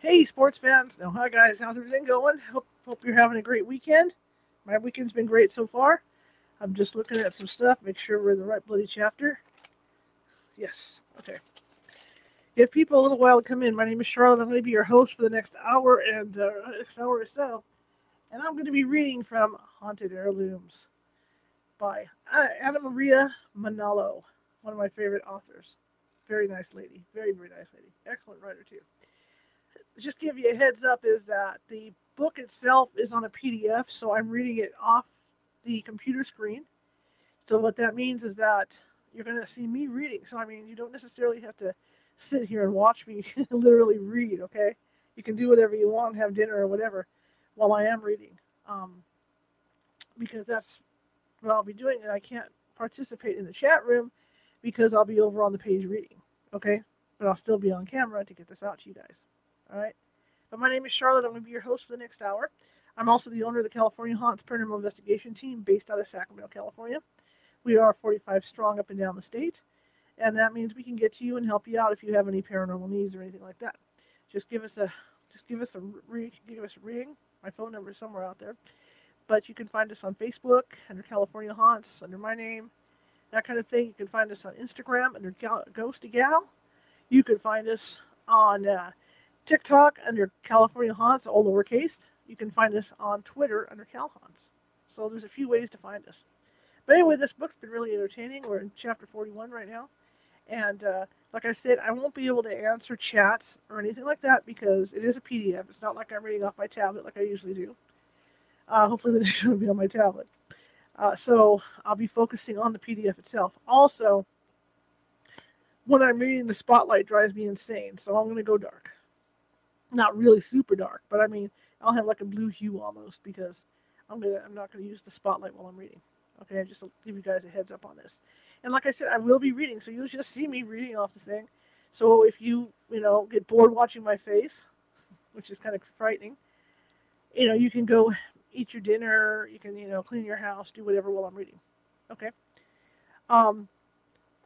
Hey, sports fans. No, hi, guys. How's everything going? Hope, hope you're having a great weekend. My weekend's been great so far. I'm just looking at some stuff, make sure we're in the right bloody chapter. Yes, okay. Give people a little while to come in. My name is Charlotte. I'm going to be your host for the next hour and uh, next hour or so. And I'm going to be reading from Haunted Heirlooms by uh, Anna Maria Manalo, one of my favorite authors. Very nice lady. Very, very nice lady. Excellent writer, too just give you a heads up is that the book itself is on a PDF, so I'm reading it off the computer screen. So what that means is that you're going to see me reading. So I mean, you don't necessarily have to sit here and watch me literally read. Okay, you can do whatever you want, have dinner or whatever, while I am reading, um, because that's what I'll be doing. And I can't participate in the chat room because I'll be over on the page reading. Okay, but I'll still be on camera to get this out to you guys. All right. But my name is Charlotte. I'm going to be your host for the next hour. I'm also the owner of the California Haunts Paranormal Investigation Team based out of Sacramento, California. We are 45 strong up and down the state, and that means we can get to you and help you out if you have any paranormal needs or anything like that. Just give us a just give us a ring, give us a ring. My phone number is somewhere out there, but you can find us on Facebook under California Haunts under my name, that kind of thing. You can find us on Instagram under Ghost Gal. You can find us on uh, TikTok under California Haunts, all lowercase. You can find us on Twitter under Cal Haunts. So there's a few ways to find us. But anyway, this book's been really entertaining. We're in chapter 41 right now. And uh, like I said, I won't be able to answer chats or anything like that because it is a PDF. It's not like I'm reading off my tablet like I usually do. Uh, hopefully, the next one will be on my tablet. Uh, so I'll be focusing on the PDF itself. Also, when I'm reading, the spotlight drives me insane. So I'm going to go dark not really super dark, but I mean, I'll have like a blue hue almost because I'm gonna I'm not gonna use the spotlight while I'm reading. Okay, just to give you guys a heads up on this. And like I said, I will be reading, so you'll just see me reading off the thing. So if you you know get bored watching my face, which is kind of frightening, you know you can go eat your dinner, you can you know clean your house, do whatever while I'm reading. Okay. Um,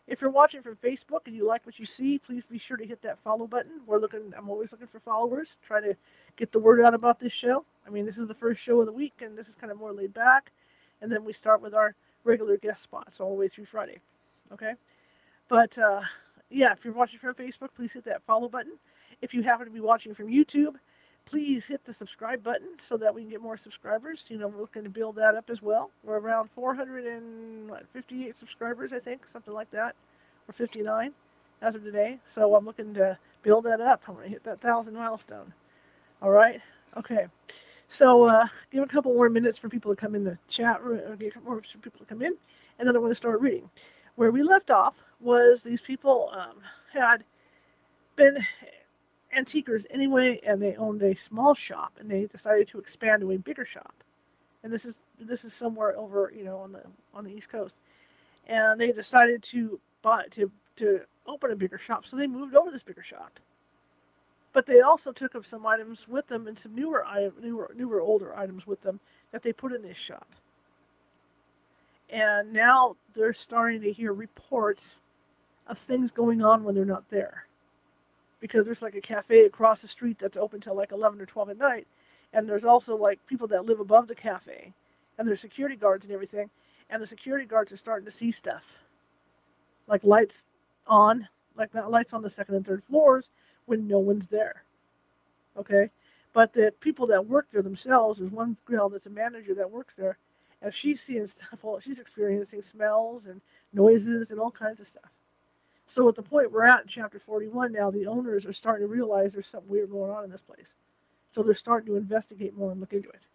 if you're watching from Facebook and you like what you see, please be sure to hit that follow button. We're looking I'm always looking for followers, try to get the word out about this show. I mean, this is the first show of the week and this is kind of more laid back. And then we start with our regular guest spots all the way through Friday. Okay? But uh, yeah, if you're watching from Facebook, please hit that follow button. If you happen to be watching from YouTube, please hit the subscribe button so that we can get more subscribers. You know, we're looking to build that up as well. We're around 458 subscribers, I think, something like that, or 59 as of today. So I'm looking to build that up. I'm going to hit that thousand milestone. All right. Okay. So uh, give a couple more minutes for people to come in the chat room, or get more people to come in, and then I'm going to start reading. Where we left off was these people um, had been antiquers anyway, and they owned a small shop, and they decided to expand to a bigger shop. And this is this is somewhere over, you know, on the on the East Coast. And they decided to buy to to open a bigger shop, so they moved over this bigger shop. But they also took up some items with them and some newer newer newer older items with them that they put in this shop. And now they're starting to hear reports of things going on when they're not there because there's like a cafe across the street that's open till like 11 or 12 at night and there's also like people that live above the cafe and there's security guards and everything and the security guards are starting to see stuff. Like lights on like that lights on the second and third floors when no one's there okay? But the people that work there themselves there's one girl that's a manager that works there and she's seeing stuff she's experiencing smells and noises and all kinds of stuff so at the point we're at in chapter 41 now, the owners are starting to realize there's something weird going on in this place. So they're starting to investigate more and look into it.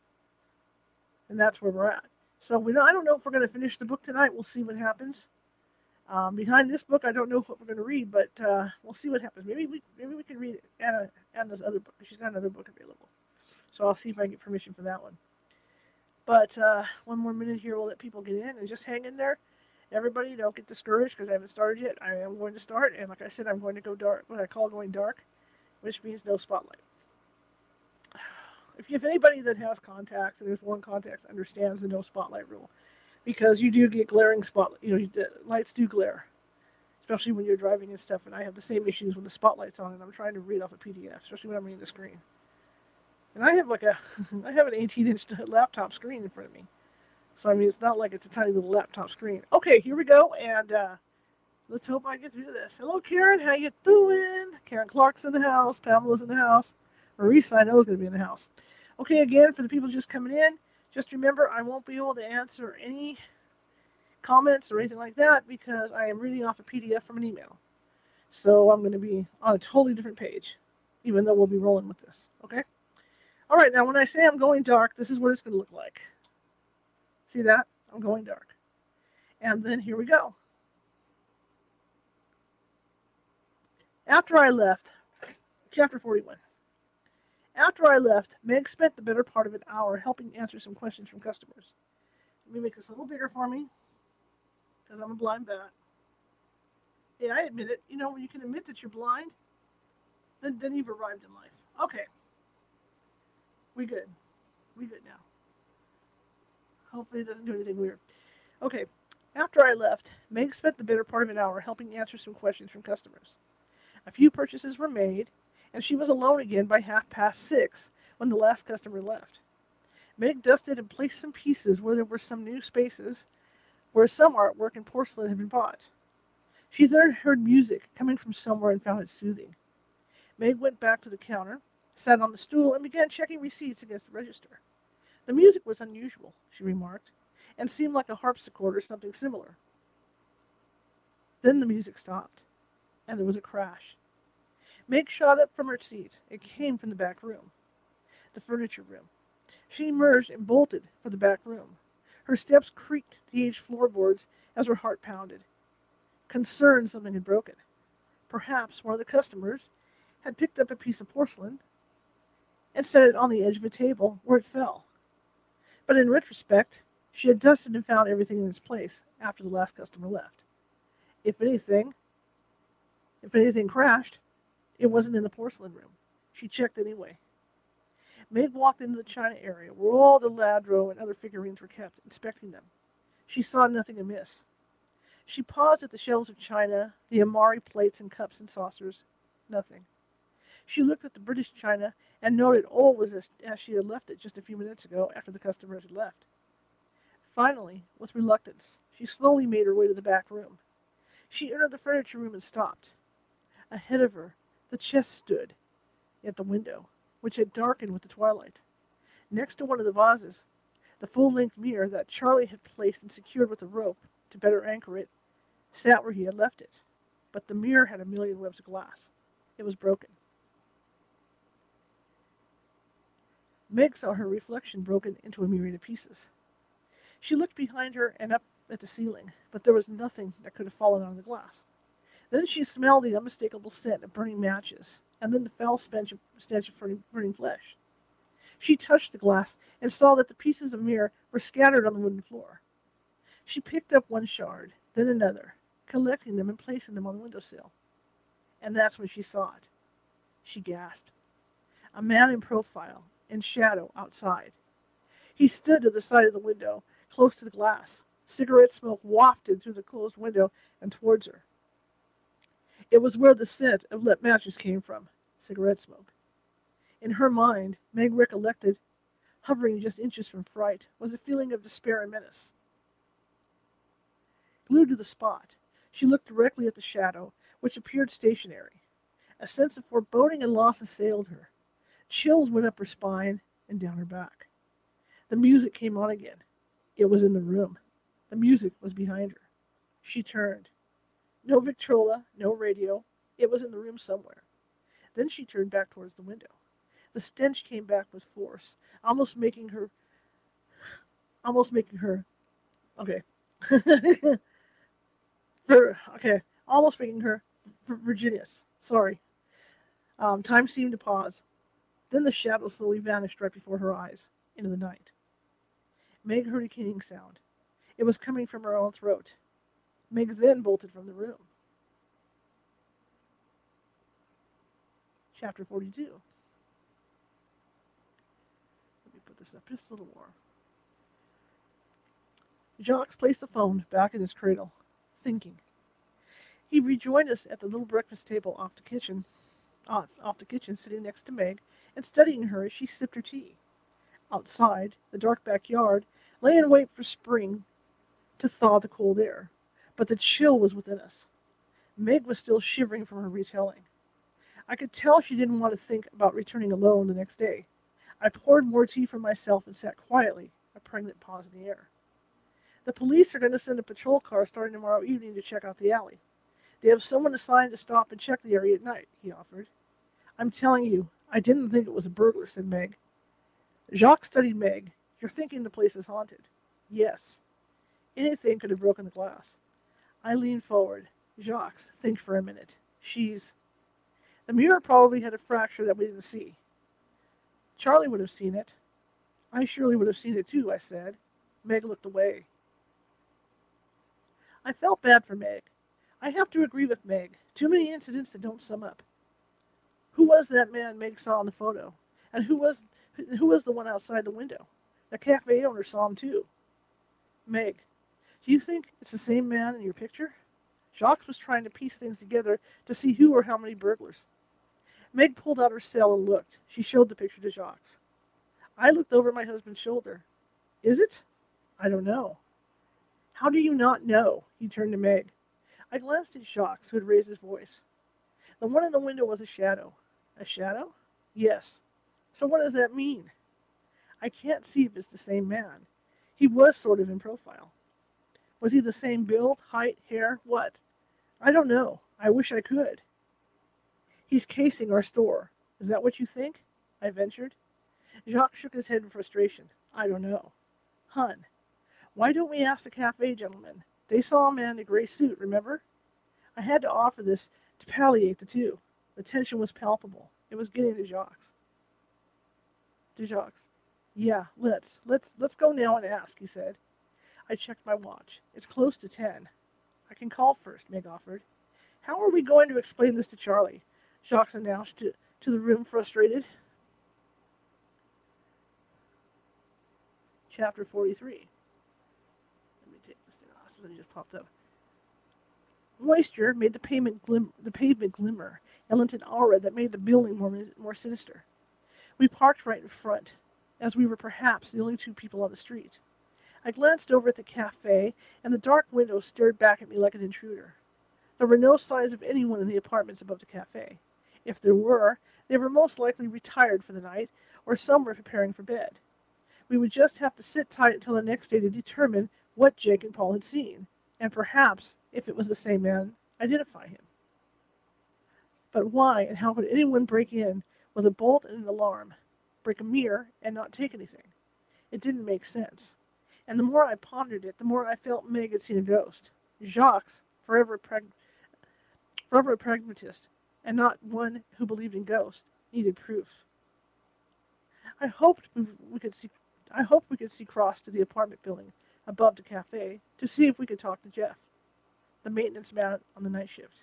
And that's where we're at. So we don't, I don't know if we're going to finish the book tonight. We'll see what happens. Um, behind this book, I don't know what we're going to read, but uh, we'll see what happens. Maybe we maybe we can read Anna Anna's other book. She's got another book available, so I'll see if I can get permission for that one. But uh, one more minute here, we'll let people get in and just hang in there everybody don't get discouraged because I haven't started yet. I am going to start, and like I said, I'm going to go dark. What I call going dark, which means no spotlight. If, if anybody that has contacts and there's one contacts understands the no spotlight rule, because you do get glaring spotlight. You know, the lights do glare, especially when you're driving and stuff. And I have the same issues when the spotlight's on and I'm trying to read off a PDF, especially when I'm reading the screen. And I have like a, I have an 18 inch laptop screen in front of me. So I mean, it's not like it's a tiny little laptop screen. Okay, here we go, and uh, let's hope I get through this. Hello, Karen. How you doing? Karen Clark's in the house. Pamela's in the house. Marisa, I know, is going to be in the house. Okay, again, for the people just coming in, just remember I won't be able to answer any comments or anything like that because I am reading off a PDF from an email. So I'm going to be on a totally different page, even though we'll be rolling with this. Okay? All right, now when I say I'm going dark, this is what it's going to look like. See that? I'm going dark. And then here we go. After I left, chapter 41. After I left, Meg spent the better part of an hour helping answer some questions from customers. Let me make this a little bigger for me because I'm a blind bat. Yeah, I admit it. You know, when you can admit that you're blind, then, then you've arrived in life. Okay. We good. We good now. Hopefully it doesn't do anything weird. Okay. After I left, Meg spent the better part of an hour helping answer some questions from customers. A few purchases were made, and she was alone again by half past six when the last customer left. Meg dusted and placed some pieces where there were some new spaces where some artwork and porcelain had been bought. She then heard music coming from somewhere and found it soothing. Meg went back to the counter, sat on the stool, and began checking receipts against the register. The music was unusual, she remarked, and seemed like a harpsichord or something similar. Then the music stopped, and there was a crash. Meg shot up from her seat. It came from the back room, the furniture room. She emerged and bolted for the back room. Her steps creaked the aged floorboards as her heart pounded. Concerned something had broken. Perhaps one of the customers had picked up a piece of porcelain and set it on the edge of a table where it fell. But in retrospect, she had dusted and found everything in its place after the last customer left. If anything, if anything crashed, it wasn't in the porcelain room. She checked anyway. Meg walked into the china area, where all the Lladro and other figurines were kept, inspecting them. She saw nothing amiss. She paused at the shelves of china, the Imari plates and cups and saucers. Nothing. She looked at the British china and noted all was as, as she had left it just a few minutes ago after the customers had left. Finally, with reluctance, she slowly made her way to the back room. She entered the furniture room and stopped. Ahead of her, the chest stood at the window which had darkened with the twilight. Next to one of the vases, the full length mirror that Charlie had placed and secured with a rope to better anchor it sat where he had left it. But the mirror had a million webs of glass. It was broken. Meg saw her reflection broken into a myriad of pieces. She looked behind her and up at the ceiling, but there was nothing that could have fallen on the glass. Then she smelled the unmistakable scent of burning matches and then the foul stench of, stench of burning flesh. She touched the glass and saw that the pieces of mirror were scattered on the wooden floor. She picked up one shard, then another, collecting them and placing them on the windowsill. And that's when she saw it. She gasped. A man in profile, in shadow, outside. He stood to the side of the window, close to the glass. Cigarette smoke wafted through the closed window and towards her. It was where the scent of lit matches came from cigarette smoke. In her mind, Meg recollected, hovering just inches from fright, was a feeling of despair and menace. Glued to the spot, she looked directly at the shadow, which appeared stationary. A sense of foreboding and loss assailed her. Chills went up her spine and down her back. The music came on again. It was in the room. The music was behind her. She turned. No Victrola, no radio. It was in the room somewhere. Then she turned back towards the window. The stench came back with force, almost making her almost making her okay. For, okay, almost making her Virginius. Sorry. Um, time seemed to pause. Then the shadow slowly vanished right before her eyes into the night. Meg heard a keening sound. It was coming from her own throat. Meg then bolted from the room. Chapter 42. Let me put this up just a little more. Jacques placed the phone back in his cradle, thinking. He rejoined us at the little breakfast table off the kitchen, off, off the kitchen, sitting next to Meg and studying her as she sipped her tea. Outside, the dark backyard lay in wait for spring to thaw the cold air, but the chill was within us. Meg was still shivering from her retelling. I could tell she didn't want to think about returning alone the next day. I poured more tea for myself and sat quietly, a pregnant pause in the air. The police are going to send a patrol car starting tomorrow evening to check out the alley. They have someone assigned to stop and check the area at night, he offered. I'm telling you, I didn't think it was a burglar, said Meg. Jacques studied Meg. You're thinking the place is haunted. Yes. Anything could have broken the glass. I leaned forward. Jacques, think for a minute. She's. The mirror probably had a fracture that we didn't see. Charlie would have seen it. I surely would have seen it too, I said. Meg looked away. I felt bad for Meg. I have to agree with Meg. Too many incidents that don't sum up. Who was that man Meg saw in the photo? And who was who was the one outside the window? The cafe owner saw him too. Meg, do you think it's the same man in your picture? Jacques was trying to piece things together to see who or how many burglars. Meg pulled out her cell and looked. She showed the picture to Jacques. I looked over my husband's shoulder. Is it? I don't know. How do you not know? He turned to Meg. I glanced at Jacques, who had raised his voice. The one in the window was a shadow. A shadow? Yes. So what does that mean? I can't see if it's the same man. He was sort of in profile. Was he the same build, height, hair, what? I don't know. I wish I could. He's casing our store. Is that what you think? I ventured. Jacques shook his head in frustration. I don't know. Hun, why don't we ask the cafe gentlemen? They saw a man in a gray suit, remember? I had to offer this to palliate the two. The tension was palpable. It was getting to Jacques. To Jacques. Yeah, let's. Let's let's go now and ask, he said. I checked my watch. It's close to ten. I can call first, Meg offered. How are we going to explain this to Charlie? Jacques announced to, to the room, frustrated. Chapter 43. Let me take this thing off. Something just popped up. Moisture made the pavement, glim- the pavement glimmer and lent an aura that made the building more, more sinister. We parked right in front, as we were perhaps the only two people on the street. I glanced over at the cafe, and the dark window stared back at me like an intruder. There were no signs of anyone in the apartments above the cafe. If there were, they were most likely retired for the night, or some were preparing for bed. We would just have to sit tight until the next day to determine what Jake and Paul had seen, and perhaps, if it was the same man, identify him. But why and how could anyone break in with a bolt and an alarm, break a mirror, and not take anything? It didn't make sense. And the more I pondered it, the more I felt Meg had seen a ghost. Jacques, forever, prag- forever a pragmatist, and not one who believed in ghosts, needed proof. I hoped we, we could see. I hoped we could see Cross to the apartment building above the cafe to see if we could talk to Jeff, the maintenance man on the night shift.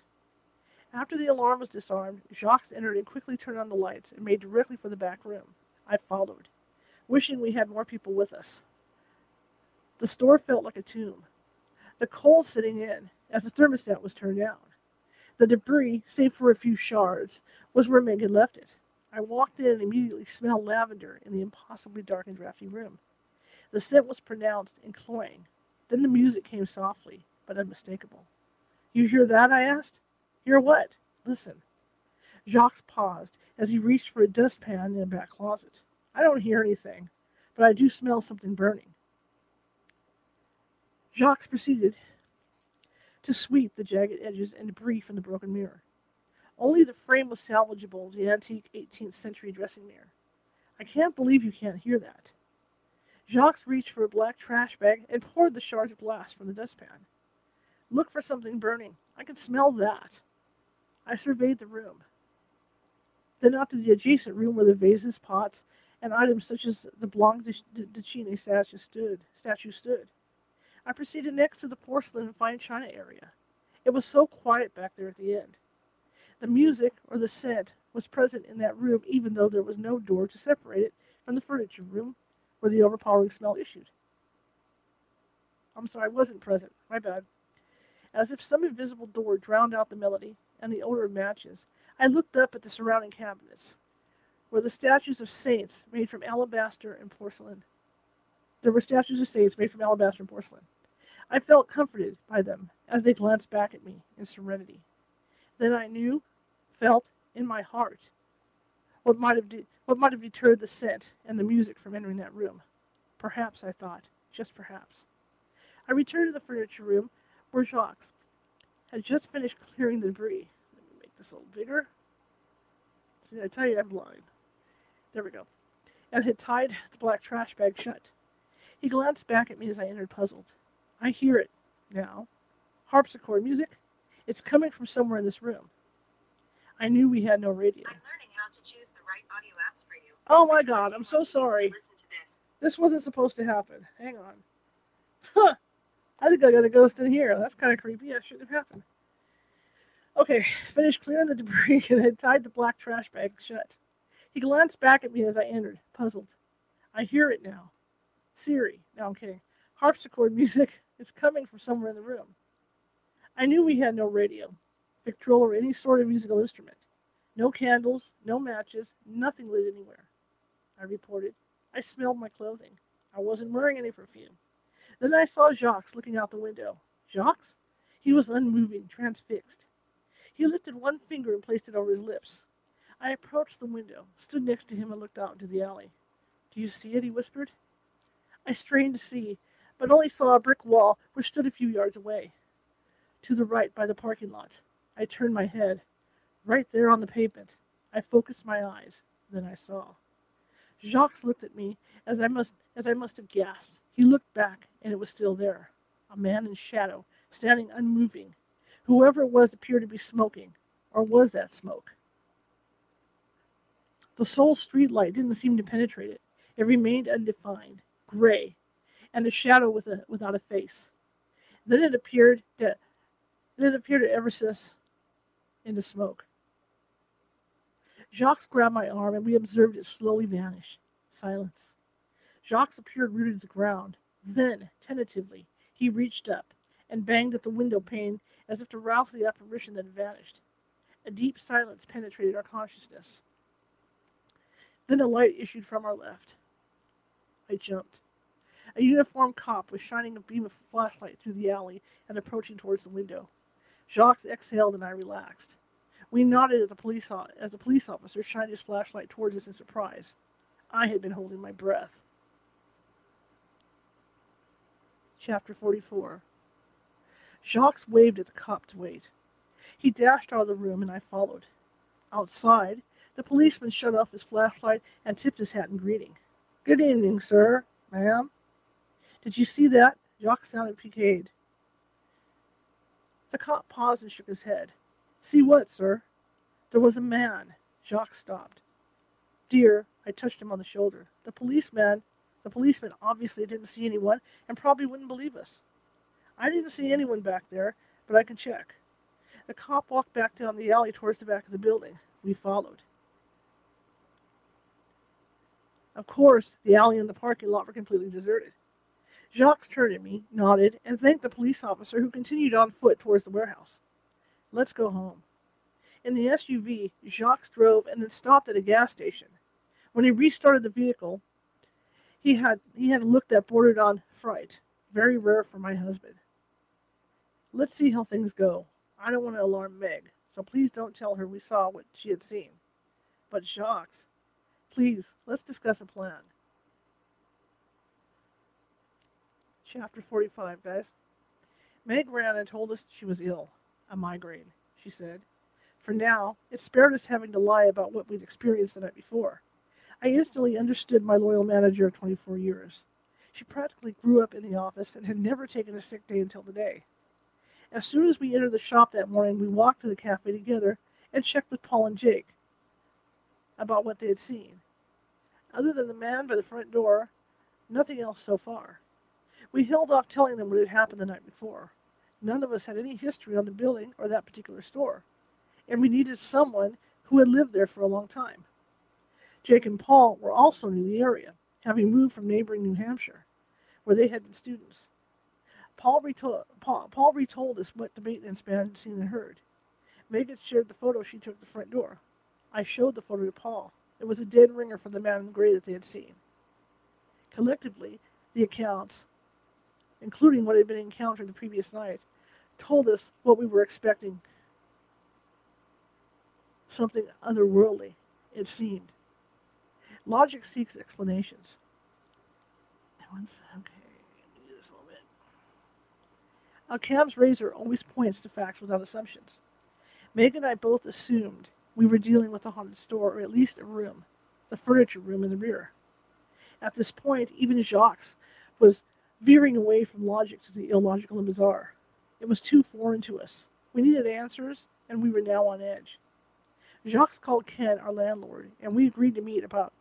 After the alarm was disarmed, Jacques entered and quickly turned on the lights and made directly for the back room. I followed, wishing we had more people with us. The store felt like a tomb. The cold sitting in as the thermostat was turned down. The debris, save for a few shards, was where Meg had left it. I walked in and immediately smelled lavender in the impossibly dark and drafty room. The scent was pronounced and cloying. Then the music came softly, but unmistakable. You hear that? I asked. Hear what? Listen. Jacques paused as he reached for a dustpan in a back closet. I don't hear anything, but I do smell something burning. Jacques proceeded to sweep the jagged edges and debris from the broken mirror. Only the frame was salvageable, the antique 18th century dressing mirror. I can't believe you can't hear that. Jacques reached for a black trash bag and poured the shards of glass from the dustpan. Look for something burning. I can smell that. I surveyed the room. Then out to the adjacent room where the vases, pots, and items such as the Blanc de, de Chine statue stood. Statue stood. I proceeded next to the porcelain and fine china area. It was so quiet back there at the end. The music or the scent was present in that room, even though there was no door to separate it from the furniture room where the overpowering smell issued. I'm sorry, I wasn't present. My bad. As if some invisible door drowned out the melody and the odor of matches, I looked up at the surrounding cabinets, where the statues of saints made from alabaster and porcelain. There were statues of saints made from alabaster and porcelain. I felt comforted by them as they glanced back at me in serenity. Then I knew, felt in my heart, what might have de- what might have deterred the scent and the music from entering that room. Perhaps, I thought, just perhaps. I returned to the furniture room where Jacques had just finished clearing the debris. Let me make this a little bigger. See, I tell you, I'm blind. There we go. And had tied the black trash bag shut. He glanced back at me as I entered, puzzled. I hear it now. Harpsichord music. It's coming from somewhere in this room. I knew we had no radio. To choose the right audio apps for you. Oh my god, I'm so to to sorry. listen to this? This wasn't supposed to happen. Hang on. Huh. I think I got a ghost in here. That's kind of creepy. That shouldn't have happened. Okay, finished clearing the debris and had tied the black trash bag shut. He glanced back at me as I entered, puzzled. I hear it now. Siri. No, I'm kidding. Harpsichord music. It's coming from somewhere in the room. I knew we had no radio, Victrola, or any sort of musical instrument. No candles, no matches, nothing lit anywhere. I reported. I smelled my clothing. I wasn't wearing any perfume. Then I saw Jacques looking out the window. Jacques? He was unmoving, transfixed. He lifted one finger and placed it over his lips. I approached the window, stood next to him, and looked out into the alley. Do you see it? he whispered. I strained to see, but only saw a brick wall which stood a few yards away. To the right, by the parking lot. I turned my head. Right there on the pavement. I focused my eyes. Then I saw. Jacques looked at me as I must as I must have gasped. He looked back, and it was still there. A man in shadow, standing unmoving. Whoever it was appeared to be smoking. Or was that smoke? The sole street light didn't seem to penetrate it. It remained undefined, gray, and a shadow with a, without a face. Then it appeared to, then it appeared to Eversus into smoke. Jacques grabbed my arm, and we observed it slowly vanish. Silence. Jacques appeared rooted to the ground. Then, tentatively, he reached up and banged at the window pane as if to rouse the apparition that had vanished. A deep silence penetrated our consciousness. Then a light issued from our left. I jumped. A uniformed cop was shining a beam of flashlight through the alley and approaching towards the window. Jacques exhaled and I relaxed. We nodded at the police as the police officer shined his flashlight towards us in surprise. I had been holding my breath. Chapter 44 Jacques waved at the cop to wait. He dashed out of the room and I followed. Outside, the policeman shut off his flashlight and tipped his hat in greeting. Good evening, sir, ma'am. Did you see that? Jacques sounded piqued. The cop paused and shook his head. See what, sir? There was a man. Jacques stopped. Dear, I touched him on the shoulder. The policeman, the policeman obviously didn't see anyone and probably wouldn't believe us. I didn't see anyone back there, but I can check. The cop walked back down the alley towards the back of the building. We followed. Of course, the alley and the parking lot were completely deserted. Jacques turned at me, nodded, and thanked the police officer who continued on foot towards the warehouse. Let's go home. In the SUV, Jacques drove and then stopped at a gas station. When he restarted the vehicle, he had he had a look that bordered on fright, very rare for my husband. Let's see how things go. I don't want to alarm Meg, so please don't tell her we saw what she had seen. But Jacques, please, let's discuss a plan. Chapter 45, guys. Meg ran and told us she was ill. A migraine, she said. For now, it spared us having to lie about what we'd experienced the night before. I instantly understood my loyal manager of 24 years. She practically grew up in the office and had never taken a sick day until today. As soon as we entered the shop that morning, we walked to the cafe together and checked with Paul and Jake about what they had seen. Other than the man by the front door, nothing else so far. We held off telling them what had happened the night before. None of us had any history on the building or that particular store, and we needed someone who had lived there for a long time. Jake and Paul were also new to the area, having moved from neighboring New Hampshire, where they had been students. Paul retold, Paul, Paul retold us what the maintenance man had seen and heard. Megan shared the photo she took at the front door. I showed the photo to Paul. It was a dead ringer for the man in gray that they had seen. Collectively, the accounts, including what had been encountered the previous night, told us what we were expecting. Something otherworldly, it seemed. Logic seeks explanations. Once, okay, just a little bit. Occam's razor always points to facts without assumptions. Meg and I both assumed we were dealing with a haunted store, or at least a room, the furniture room in the rear. At this point, even Jacques was veering away from logic to the illogical and bizarre. It was too foreign to us. We needed answers, and we were now on edge. Jacques called Ken our landlord, and we agreed to meet about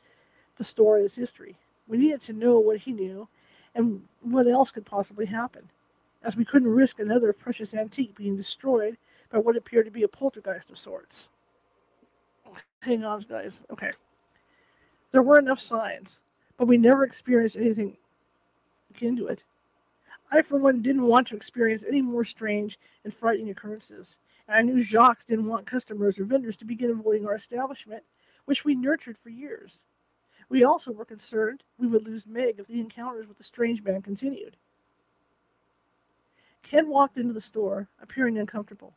the store and its history. We needed to know what he knew and what else could possibly happen, as we couldn't risk another precious antique being destroyed by what appeared to be a poltergeist of sorts. Hang on, guys. Okay. There were enough signs, but we never experienced anything akin to it. I, for one, didn't want to experience any more strange and frightening occurrences, and I knew Jacques didn't want customers or vendors to begin avoiding our establishment, which we nurtured for years. We also were concerned we would lose Meg if the encounters with the strange man continued. Ken walked into the store, appearing uncomfortable.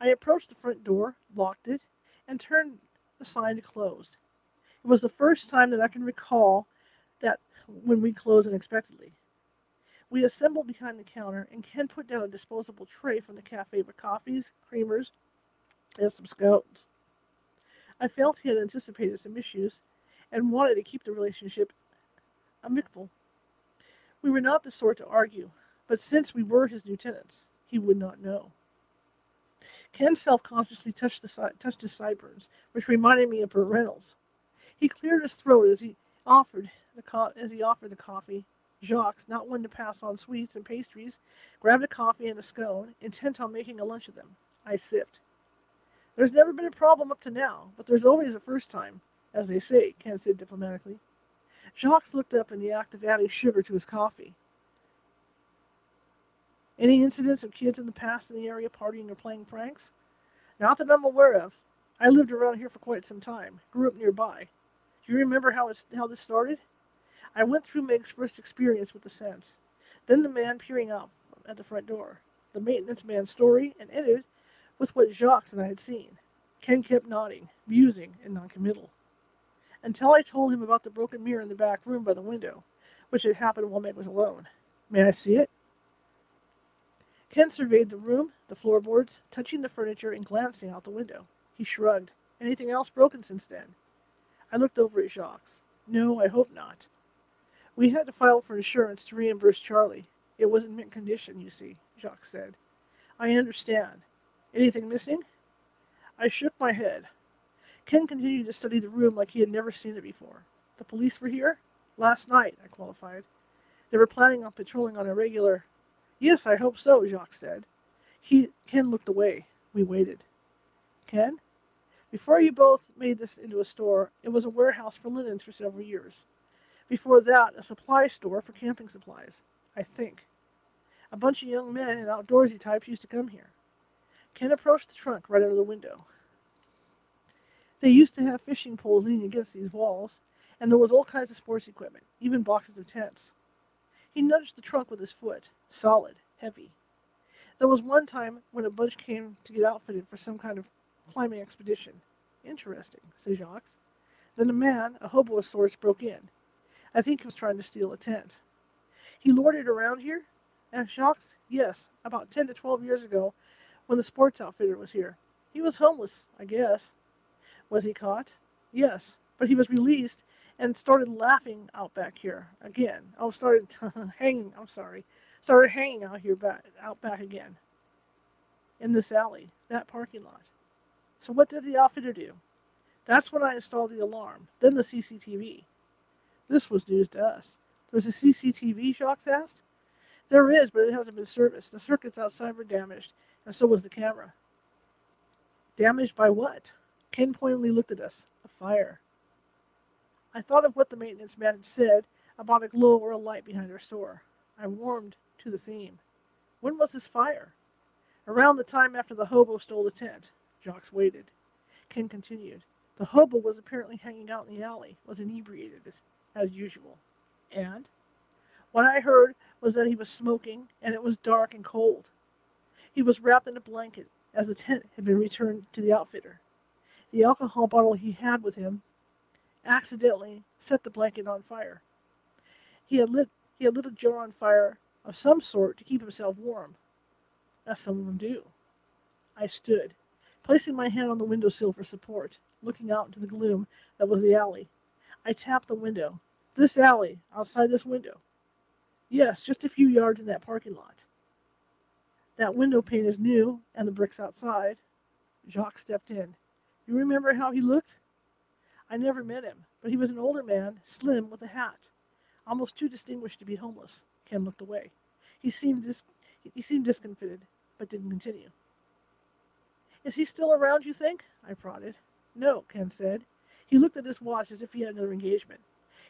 I approached the front door, locked it, and turned the sign to closed. It was the first time that I can recall that when we close unexpectedly. We assemble behind the counter, and Ken put down a disposable tray from the cafe with coffees, creamers, and some scones. I felt he had anticipated some issues and wanted to keep the relationship amicable. We were not the sort to argue, but since we were his new tenants, he would not know. Ken self-consciously touched, the, touched his sideburns, which reminded me of Burt Reynolds. He cleared his throat as he offered the co- as he offered the coffee. Jacques, not one to pass on sweets and pastries, grabbed a coffee and a scone, intent on making a lunch of them. I sipped. There's never been a problem up to now, but there's always a first time, as they say, Ken said diplomatically. Jacques looked up in the act of adding sugar to his coffee. Any incidents of kids in the past in the area partying or playing pranks? Not that I'm aware of. I lived around here for quite some time, grew up nearby. Do you remember how, it's, how this started? I went through Meg's first experience with the sense, then the man peering out at the front door, the maintenance man's story, and ended with what Jacques and I had seen. Ken kept nodding, musing, and noncommittal. Until I told him about the broken mirror in the back room by the window, which had happened while Meg was alone. May I see it? Ken surveyed the room, the floorboards, touching the furniture and glancing out the window. He shrugged. Anything else broken since then? I looked over at Jacques. No, I hope not. We had to file for insurance to reimburse Charlie. It was in mint condition, you see, Jacques said. I understand. Anything missing? I shook my head. Ken continued to study the room like he had never seen it before. The police were here? Last night, I qualified. They were planning on patrolling on a regular. Yes, I hope so, Jacques said. He, Ken looked away. We waited. Ken? Before you both made this into a store, it was a warehouse for linens for several years. Before that, a supply store for camping supplies, I think. A bunch of young men and outdoorsy types used to come here. Ken approached the trunk right under the window. They used to have fishing poles leaning against these walls, and there was all kinds of sports equipment, even boxes of tents. He nudged the trunk with his foot, solid, heavy. There was one time when a bunch came to get outfitted for some kind of climbing expedition. Interesting, said Jacques. Then a man, a hobo of sorts, broke in. I think he was trying to steal a tent. He loitered around here? asked Jacques. Yes, about ten to twelve years ago, when the sports outfitter was here. He was homeless, I guess. Was he caught? Yes, but he was released and started laughing out back here again. Oh, started hanging. I'm sorry. Started hanging out here back out back again. In this alley, that parking lot. So what did the outfitter do? That's when I installed the alarm, then the CCTV. This was news to us. There's a CCTV, Jacques asked. There is, but it hasn't been serviced. The circuits outside were damaged, and so was the camera. Damaged by what? Ken pointedly looked at us. A fire. I thought of what the maintenance man had said about a glow or a light behind our store. I warmed to the theme. When was this fire? Around the time after the hobo stole the tent. Jacques waited. Ken continued. The hobo was apparently hanging out in the alley, was inebriated as, usual. And? What I heard was that he was smoking, and it was dark and cold. He was wrapped in a blanket, as the tent had been returned to the outfitter. The alcohol bottle he had with him accidentally set the blanket on fire. He had lit he had lit a jar on fire of some sort to keep himself warm, as some of them do. I stood, placing my hand on the windowsill for support, looking out into the gloom that was the alley. I tapped the window. This alley, outside this window. Yes, just a few yards in that parking lot. That window pane is new, and the bricks outside. Jacques stepped in. You remember how he looked? I never met him, but he was an older man, slim, with a hat, almost too distinguished to be homeless. Ken looked away. He seemed dis- he seemed discomfited, but didn't continue. Is he still around, you think? I prodded. No, Ken said. He looked at his watch as if he had another engagement.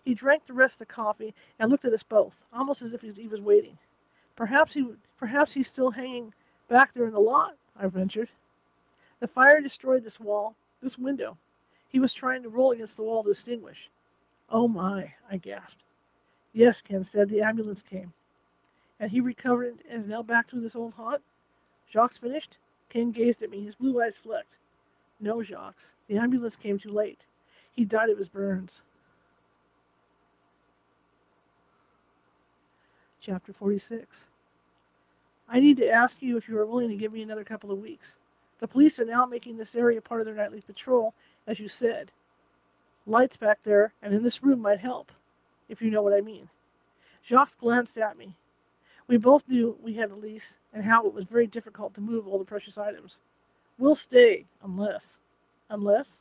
He drank the rest of the coffee and looked at us both, almost as if he was waiting. Perhaps he, perhaps he's still hanging back there in the lot. I ventured. The fire destroyed this wall, this window. He was trying to roll against the wall to extinguish. Oh my, I gasped. Yes, Ken said. The ambulance came. And he recovered and is now back to this old haunt? Jacques finished? Ken gazed at me, his blue eyes flicked. No, Jacques. The ambulance came too late. He died of his burns. Chapter 46 I need to ask you if you are willing to give me another couple of weeks. The police are now making this area part of their nightly patrol, as you said. Lights back there and in this room might help, if you know what I mean. Jacques glanced at me. We both knew we had a lease and how it was very difficult to move all the precious items. We'll stay, unless. Unless?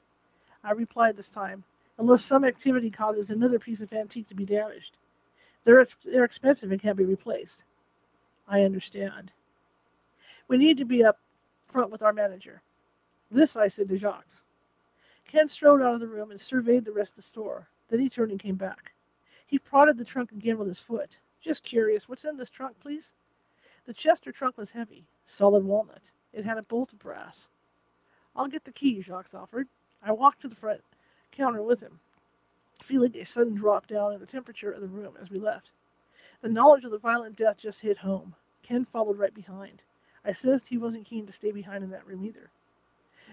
I replied this time. Unless some activity causes another piece of antique to be damaged. They're, they're expensive and can't be replaced. I understand. We need to be up front with our manager. This I said to Jacques. Ken strode out of the room and surveyed the rest of the store. Then he turned and came back. He prodded the trunk again with his foot. Just curious, what's in this trunk, please? The Chester trunk was heavy, solid walnut. It had a bolt of brass. I'll get the key, Jacques offered. I walked to the front counter with him, feeling a sudden drop down in the temperature of the room as we left. The knowledge of the violent death just hit home. Ken followed right behind. I sensed he wasn't keen to stay behind in that room either.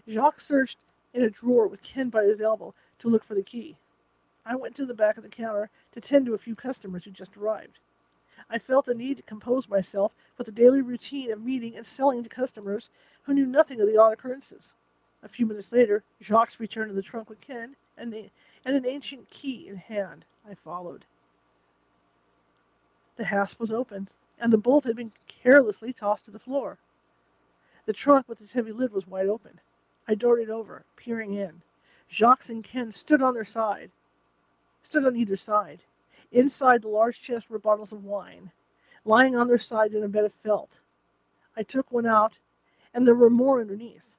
Jacques searched in a drawer with Ken by his elbow to look for the key. I went to the back of the counter to tend to a few customers who just arrived. I felt the need to compose myself with the daily routine of meeting and selling to customers who knew nothing of the odd occurrences. A few minutes later, Jacques returned to the trunk with Ken and, a, and an ancient key in hand. I followed. The hasp was opened, and the bolt had been carelessly tossed to the floor. The trunk with its heavy lid was wide open. I darted over, peering in. Jacques and Ken stood on their side, stood on either side. Inside the large chest were bottles of wine, lying on their sides in a bed of felt. I took one out, and there were more underneath.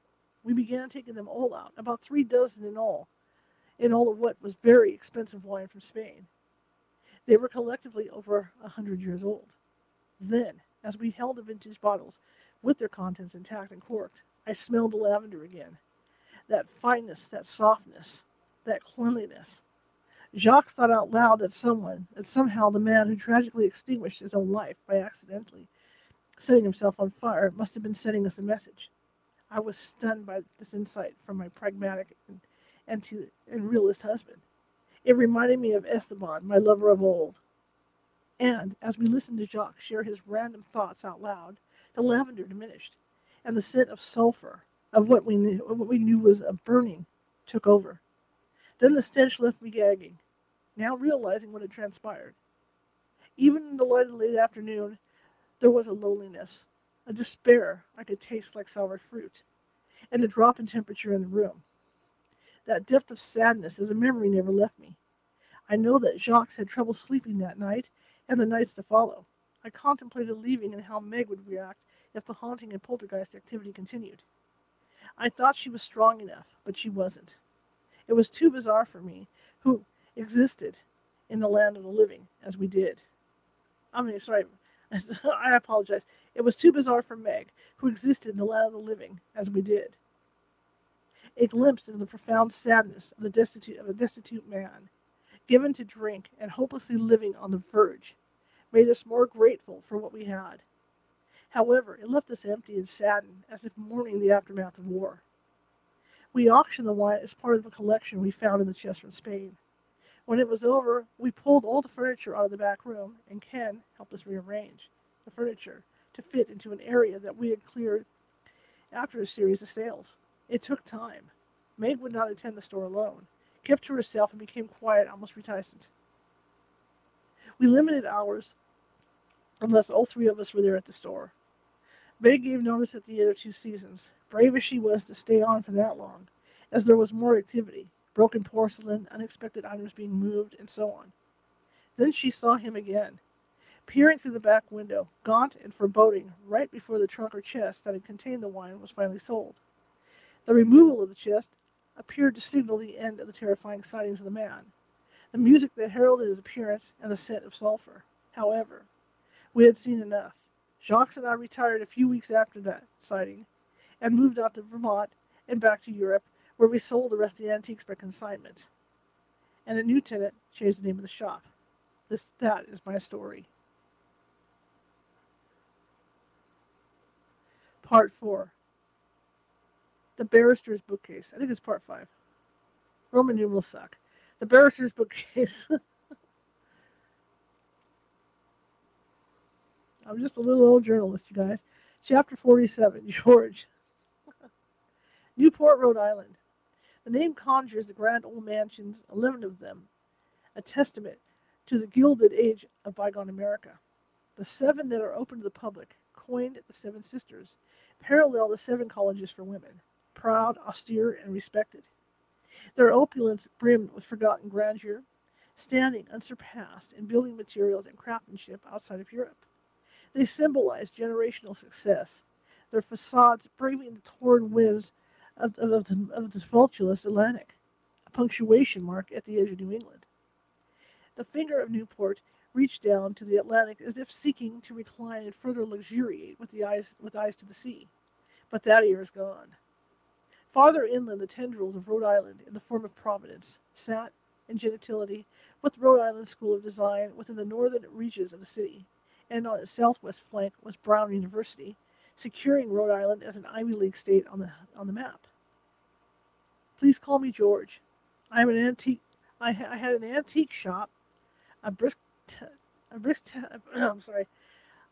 We began taking them all out, about three dozen in all, in all of what was very expensive wine from Spain. They were collectively over a hundred years old. Then, as we held the vintage bottles, with their contents intact and corked, I smelled the lavender again. That fineness, that softness, that cleanliness. Jacques thought out loud that someone, that somehow the man who tragically extinguished his own life by accidentally setting himself on fire must have been sending us a message. I was stunned by this insight from my pragmatic and, and, to, and realist husband. It reminded me of Esteban, my lover of old. And as we listened to Jacques share his random thoughts out loud, the lavender diminished, and the scent of sulfur, of what we knew, what we knew was a burning, took over. Then the stench left me gagging, now realizing what had transpired. Even in the light of the late afternoon, there was a loneliness, a despair I could taste like sour fruit, and a drop in temperature in the room. That depth of sadness as a memory never left me. I know that Jacques had trouble sleeping that night and the nights to follow. I contemplated leaving and how Meg would react if the haunting and poltergeist activity continued. I thought she was strong enough, but she wasn't. It was too bizarre for me, who existed in the land of the living as we did. I mean, sorry, I apologize. It was too bizarre for Meg, who existed in the land of the living, as we did. A glimpse into the profound sadness of the destitute of a destitute man, given to drink and hopelessly living on the verge, made us more grateful for what we had. However, it left us empty and saddened, as if mourning the aftermath of war. We auctioned the wine as part of a collection we found in the chest from Spain. When it was over, we pulled all the furniture out of the back room, and Ken helped us rearrange the furniture to fit into an area that we had cleared after a series of sales. It took time. Meg would not attend the store alone, kept to herself, and became quiet, almost reticent. We limited hours unless all three of us were there at the store. Meg gave notice at the end of two seasons, brave as she was to stay on for that long, as there was more activity broken porcelain, unexpected items being moved, and so on. Then she saw him again, peering through the back window, gaunt and foreboding, right before the trunk or chest that had contained the wine was finally sold. The removal of the chest appeared to signal the end of the terrifying sightings of the man, the music that heralded his appearance, and the scent of sulfur. However, we had seen enough. Jacques and I retired a few weeks after that sighting and moved out to Vermont and back to Europe where we sold the rest of the antiques by consignment. And a new tenant changed the name of the shop. This that is my story. Part four. The barrister's bookcase. I think it's part five. Roman numerals suck. The barrister's bookcase. I'm just a little old journalist, you guys. Chapter 47, George. Newport, Rhode Island. The name conjures the grand old mansions, eleven of them, a testament to the gilded age of bygone America. The seven that are open to the public, coined the Seven Sisters, parallel the seven colleges for women, proud, austere, and respected. Their opulence brimmed with forgotten grandeur, standing unsurpassed in building materials and craftsmanship outside of Europe. They symbolize generational success, their facades braving the torrid winds of, of, of, the, of the tumultuous Atlantic, a punctuation mark at the edge of New England. The finger of Newport reached down to the Atlantic as if seeking to recline and further luxuriate with the eyes with eyes to the sea. But that ear is gone. Farther inland, the tendrils of Rhode Island, in the form of Providence, sat in gentility with Rhode Island School of Design within the northern reaches of the city, and on its southwest flank was Brown University, securing Rhode Island as an Ivy League state on the on the map. Please call me George. I am an antique. I, ha- I had an antique shop, a brisk, t- a brisk. T- I'm sorry.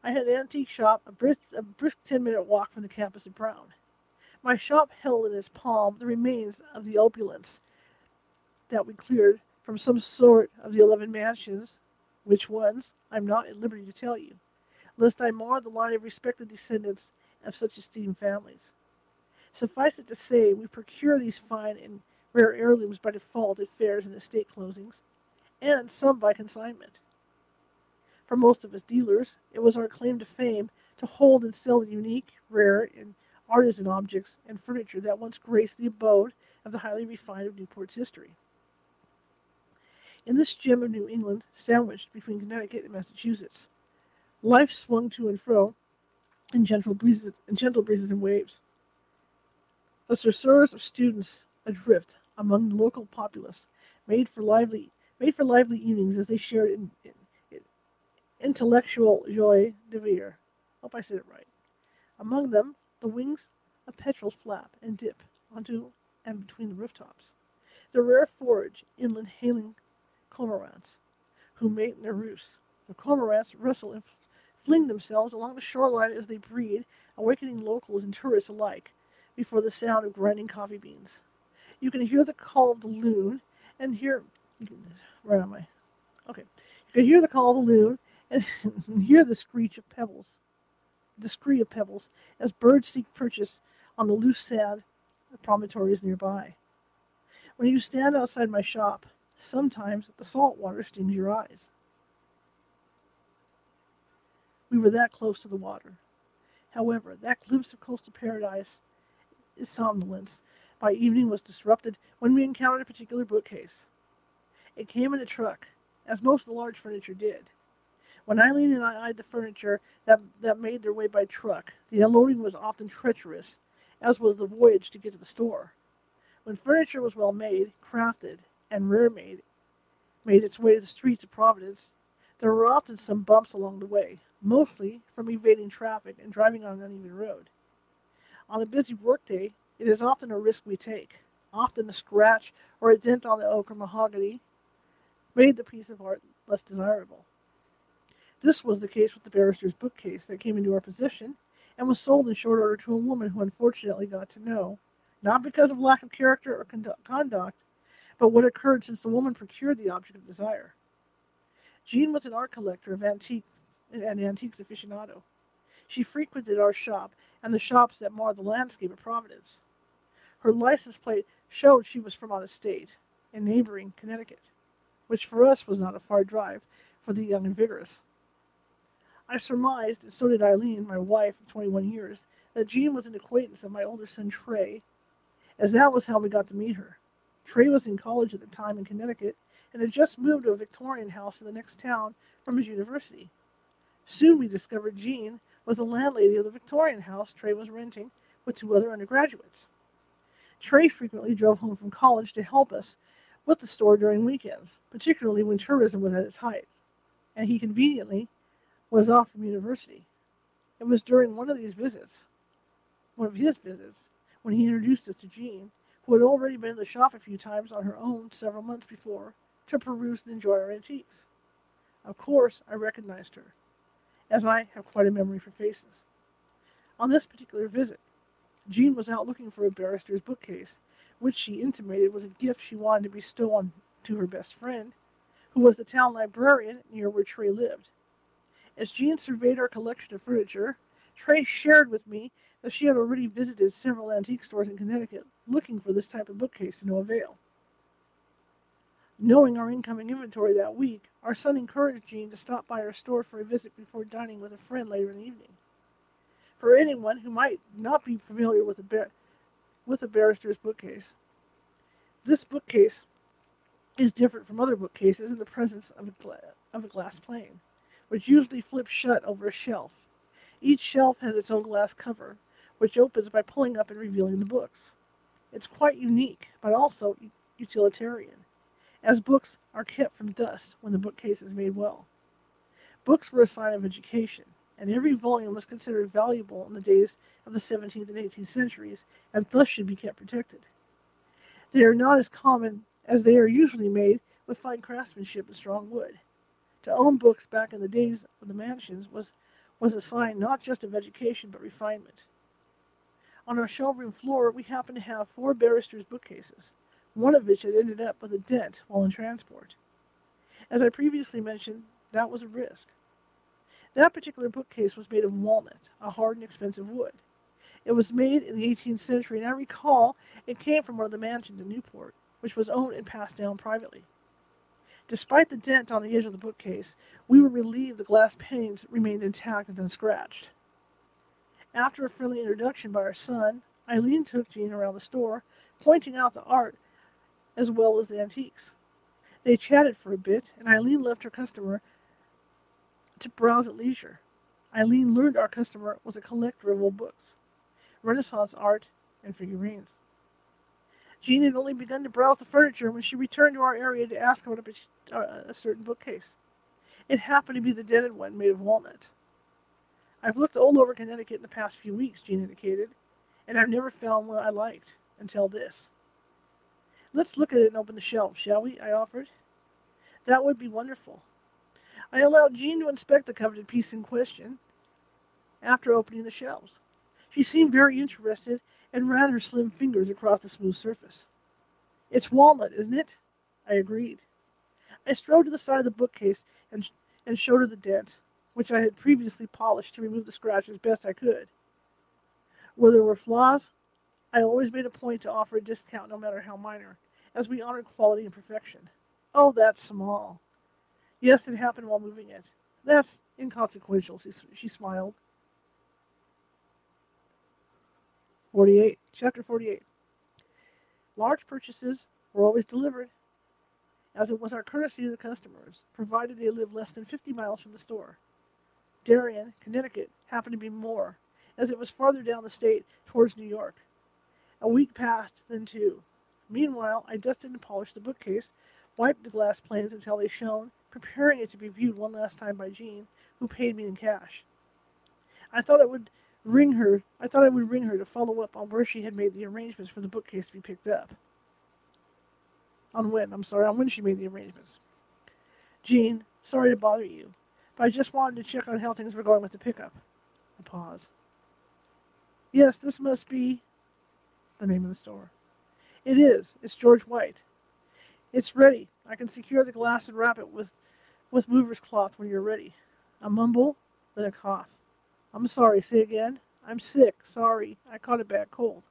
I had an antique shop, a brisk, a brisk ten minute walk from the campus of Brown. My shop held in its palm the remains of the opulence that we cleared from some sort of the eleven mansions, which ones I'm not at liberty to tell you lest I mar the line of respected descendants of such esteemed families. Suffice it to say, we procure these fine and rare heirlooms by default at fairs and estate closings, and some by consignment. For most of us dealers, it was our claim to fame to hold and sell the unique, rare, and artisan objects and furniture that once graced the abode of the highly refined of Newport's history. In this gem of New England, sandwiched between Connecticut and Massachusetts, Life swung to and fro in gentle breezes, gentle breezes and waves. The susurrus of students adrift among the local populace made for lively made for lively evenings as they shared in, in intellectual joie de vivre. Hope I said it right. Among them, the wings of petrels flap and dip onto and between the rooftops. The rare forage inland hailing cormorants who mate in their roosts. The cormorants wrestle in fling themselves along the shoreline as they breed, awakening locals and tourists alike before the sound of grinding coffee beans. You can hear the call of the loon and hear. Where am I? Okay. You can hear the call of the loon and hear the screech of pebbles, the scree of pebbles, as birds seek purchase on the loose sand of promontories nearby. When you stand outside my shop, sometimes the salt water stings your eyes. We were that close to the water. However, that glimpse of coastal paradise is somnolence by evening was disrupted when we encountered a particular bookcase. It came in a truck, as most of the large furniture did. When Eileen and I eyed the furniture that, that made their way by truck, the unloading was often treacherous, as was the voyage to get to the store. When furniture was well made, crafted, and rare made, made its way to the streets of Providence, there were often some bumps along the way, mostly from evading traffic and driving on an uneven road. On a busy workday, it is often a risk we take. Often a scratch or a dent on the oak or mahogany made the piece of art less desirable. This was the case with the barrister's bookcase that came into our possession and was sold in short order to a woman who unfortunately got to know, not because of lack of character or conduct, but what occurred since the woman procured the object of desire. Jean was an art collector of antiques and antiques aficionado. She frequented our shop and the shops that marred the landscape of Providence. Her license plate showed she was from out of state, in neighboring Connecticut, which for us was not a far drive for the young and vigorous. I surmised, and so did Eileen, my wife of 21 years, that Jean was an acquaintance of my older son Trey, as that was how we got to meet her. Trey was in college at the time in Connecticut and had just moved to a Victorian house in the next town from his university. Soon we discovered Jean was the landlady of the Victorian house Trey was renting with two other undergraduates. Trey frequently drove home from college to help us with the store during weekends, particularly when tourism was at its height, and he conveniently was off from university. It was during one of these visits, one of his visits, when he introduced us to Jean, who had already been in the shop a few times on her own several months before, to peruse and enjoy our antiques. Of course, I recognized her, as I have quite a memory for faces. On this particular visit, Jean was out looking for a barrister's bookcase, which she intimated was a gift she wanted to bestow on to her best friend, who was the town librarian near where Trey lived. As Jean surveyed our collection of furniture, Trey shared with me that she had already visited several antique stores in Connecticut looking for this type of bookcase to no avail. Knowing our incoming inventory that week, our son encouraged Jean to stop by our store for a visit before dining with a friend later in the evening. For anyone who might not be familiar with a, bar- with a barrister's bookcase, this bookcase is different from other bookcases in the presence of a, gla- of a glass plane, which usually flips shut over a shelf. Each shelf has its own glass cover, which opens by pulling up and revealing the books. It's quite unique, but also utilitarian as books are kept from dust when the bookcase is made well. Books were a sign of education, and every volume was considered valuable in the days of the 17th and 18th centuries, and thus should be kept protected. They are not as common as they are usually made with fine craftsmanship and strong wood. To own books back in the days of the mansions was, was a sign not just of education but refinement. On our showroom floor, we happened to have four barristers' bookcases one of which had ended up with a dent while in transport. As I previously mentioned, that was a risk. That particular bookcase was made of walnut, a hard and expensive wood. It was made in the 18th century, and I recall it came from one of the mansions in Newport, which was owned and passed down privately. Despite the dent on the edge of the bookcase, we were relieved the glass panes remained intact and unscratched. After a friendly introduction by our son, Eileen took Jean around the store, pointing out the art as well as the antiques. They chatted for a bit, and Eileen left her customer to browse at leisure. Eileen learned our customer was a collector of old books, Renaissance art, and figurines. Jean had only begun to browse the furniture when she returned to our area to ask about a, uh, a certain bookcase. It happened to be the dented one made of walnut. I've looked all over Connecticut in the past few weeks, Jean indicated, and I've never found one I liked until this. Let's look at it and open the shelf, shall we? I offered. That would be wonderful. I allowed Jean to inspect the coveted piece in question after opening the shelves. She seemed very interested and ran her slim fingers across the smooth surface. It's walnut, isn't it? I agreed. I strode to the side of the bookcase and, and showed her the dent, which I had previously polished to remove the scratch as best I could. Where there were flaws, I always made a point to offer a discount no matter how minor, as we honored quality and perfection. Oh, that's small. Yes, it happened while moving it. That's inconsequential, she, she smiled. 48. Chapter 48. Large purchases were always delivered. as it was our courtesy to the customers, provided they lived less than 50 miles from the store. Darien, Connecticut, happened to be more, as it was farther down the state towards New York. A week passed, then two. Meanwhile, I dusted and polished the bookcase, wiped the glass planes until they shone, preparing it to be viewed one last time by Jean, who paid me in cash. I thought it would ring her. I thought I would ring her to follow up on where she had made the arrangements for the bookcase to be picked up. On when? I'm sorry, on when she made the arrangements. Jean, sorry to bother you, but I just wanted to check on how things were going with the pickup. A pause. Yes, this must be the name of the store. It is. It's George White. It's ready. I can secure the glass and wrap it with, with mover's cloth when you're ready. A mumble, then a cough. I'm sorry. Say again. I'm sick. Sorry. I caught a bad cold.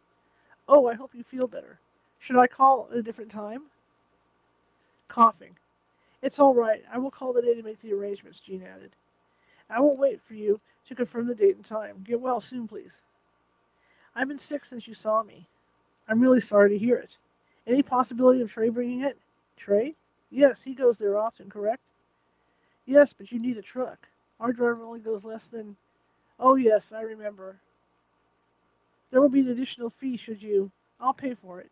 Oh, I hope you feel better. Should I call at a different time? Coughing. It's all right. I will call the day to make the arrangements, Jean added. I will wait for you to confirm the date and time. Get well soon, please. I've been sick since you saw me. I'm really sorry to hear it. Any possibility of Trey bringing it? Trey? Yes, he goes there often, correct? Yes, but you need a truck. Our driver only goes less than. Oh, yes, I remember. There will be an additional fee should you. I'll pay for it.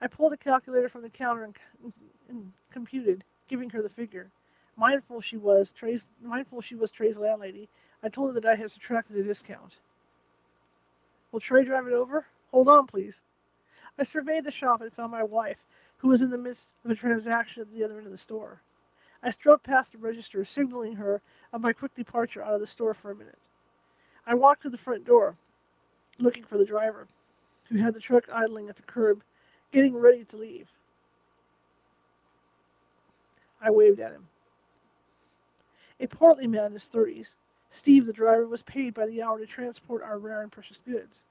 I pulled a calculator from the counter and, and computed, giving her the figure. Mindful she was Trey's mindful she was Trey's landlady, I told her that I had subtracted a discount. Will Trey drive it over? Hold on, please. I surveyed the shop and found my wife, who was in the midst of a transaction at the other end of the store. I strode past the register, signaling her of my quick departure out of the store for a minute. I walked to the front door, looking for the driver, who had the truck idling at the curb, getting ready to leave. I waved at him. A portly man in his thirties, Steve, the driver, was paid by the hour to transport our rare and precious goods.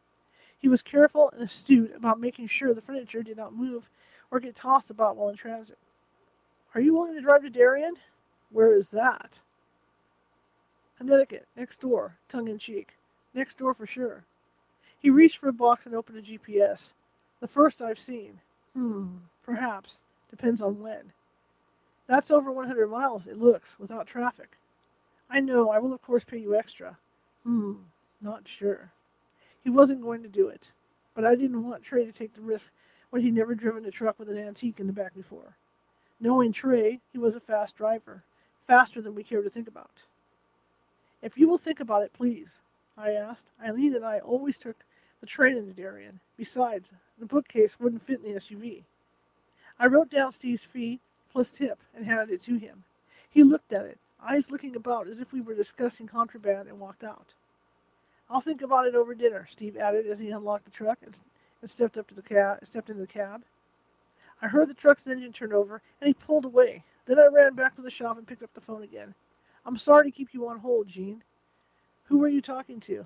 He was careful and astute about making sure the furniture did not move or get tossed about while in transit. Are you willing to drive to Darien? Where is that? Connecticut, next door, tongue in cheek. Next door for sure. He reached for a box and opened a GPS. The first I've seen. Hmm, perhaps. Depends on when. That's over 100 miles, it looks, without traffic. I know, I will of course pay you extra. Hmm, not sure. He wasn't going to do it, but I didn't want Trey to take the risk when he'd never driven a truck with an antique in the back before. Knowing Trey, he was a fast driver, faster than we care to think about. If you will think about it, please, I asked. Eileen and I always took the train into Darien. Besides, the bookcase wouldn't fit in the SUV. I wrote down Steve's fee plus tip and handed it to him. He looked at it, eyes looking about as if we were discussing contraband, and walked out. I'll think about it over dinner, Steve added as he unlocked the truck and, and stepped up to the cab, stepped into the cab. I heard the truck's engine turn over, and he pulled away. Then I ran back to the shop and picked up the phone again. I'm sorry to keep you on hold, Jean. Who were you talking to?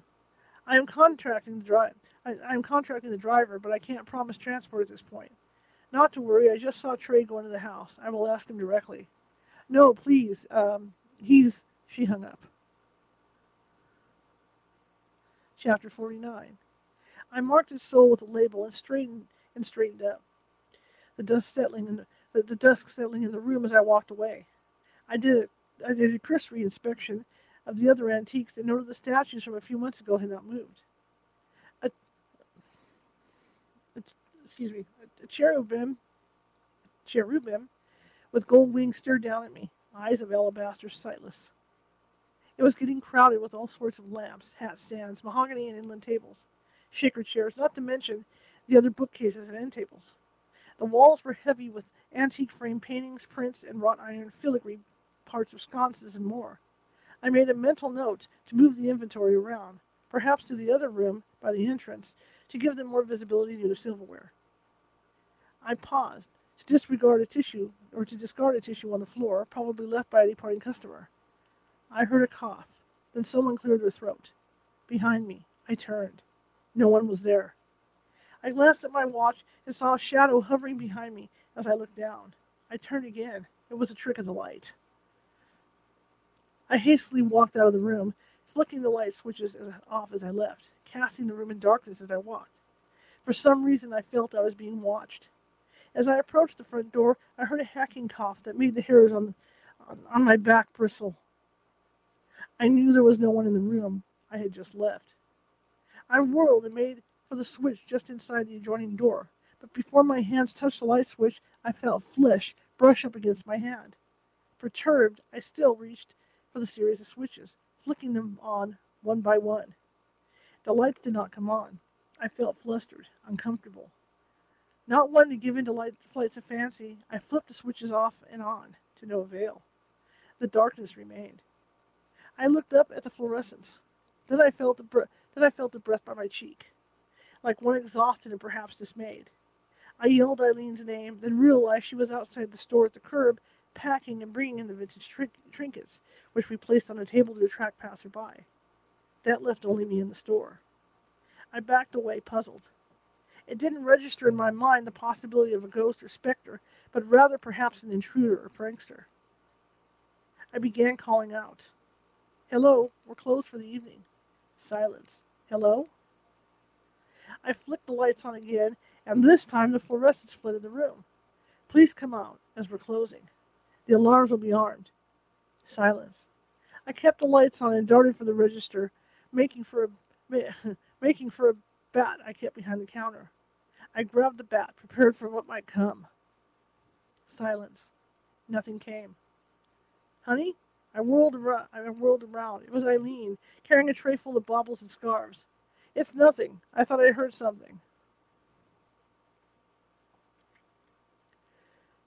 I am contracting the drive. I, am contracting the driver, but I can't promise transport at this point. Not to worry. I just saw Trey go into the house. I will ask him directly. No, please. Um, he's. She hung up. Chapter 49. I marked his soul with a label and straightened and straightened up. The dust settling in the, the, the dust settling in the room as I walked away. I did it. I did a cursory inspection of the other antiques and noted the statues from a few months ago had not moved. A, a excuse me, a, a cherubim, a cherubim, with gold wings stared down at me, eyes of alabaster sightless. It was getting crowded with all sorts of lamps, hat stands, mahogany and inland tables, shaker chairs, not to mention the other bookcases and end tables. The walls were heavy with antique frame paintings, prints, and wrought iron filigree parts of sconces and more. I made a mental note to move the inventory around, perhaps to the other room by the entrance, to give them more visibility to the silverware. I paused to disregard a tissue or to discard a tissue on the floor, probably left by a departing customer. I heard a cough. Then someone cleared their throat. Behind me, I turned. No one was there. I glanced at my watch and saw a shadow hovering behind me as I looked down. I turned again. It was a trick of the light. I hastily walked out of the room, flicking the light switches off as I left, casting the room in darkness as I walked. For some reason, I felt I was being watched. As I approached the front door, I heard a hacking cough that made the hairs on, on, on my back bristle. I knew there was no one in the room I had just left. I whirled and made for the switch just inside the adjoining door, but before my hands touched the light switch, I felt flesh brush up against my hand. Perturbed, I still reached for the series of switches, flicking them on one by one. The lights did not come on. I felt flustered, uncomfortable. Not wanting to give in to light flights of fancy, I flipped the switches off and on, to no avail. The darkness remained. I looked up at the fluorescence. Then I felt the br- then I felt a breath by my cheek, like one exhausted and perhaps dismayed. I yelled Eileen's name, then realized she was outside the store at the curb, packing and bringing in the vintage trinkets, which we placed on a table to attract passersby. That left only me in the store. I backed away, puzzled. It didn't register in my mind the possibility of a ghost or specter, but rather perhaps an intruder or prankster. I began calling out. Hello, we're closed for the evening. Silence. Hello? I flicked the lights on again, and this time the fluorescence flooded the room. Please come out, as we're closing. The alarms will be armed. Silence. I kept the lights on and darted for the register, making for a making for a bat I kept behind the counter. I grabbed the bat, prepared for what might come. Silence. Nothing came. Honey? I whirled around. I whirled around. It was Eileen, carrying a tray full of baubles and scarves. It's nothing. I thought I heard something.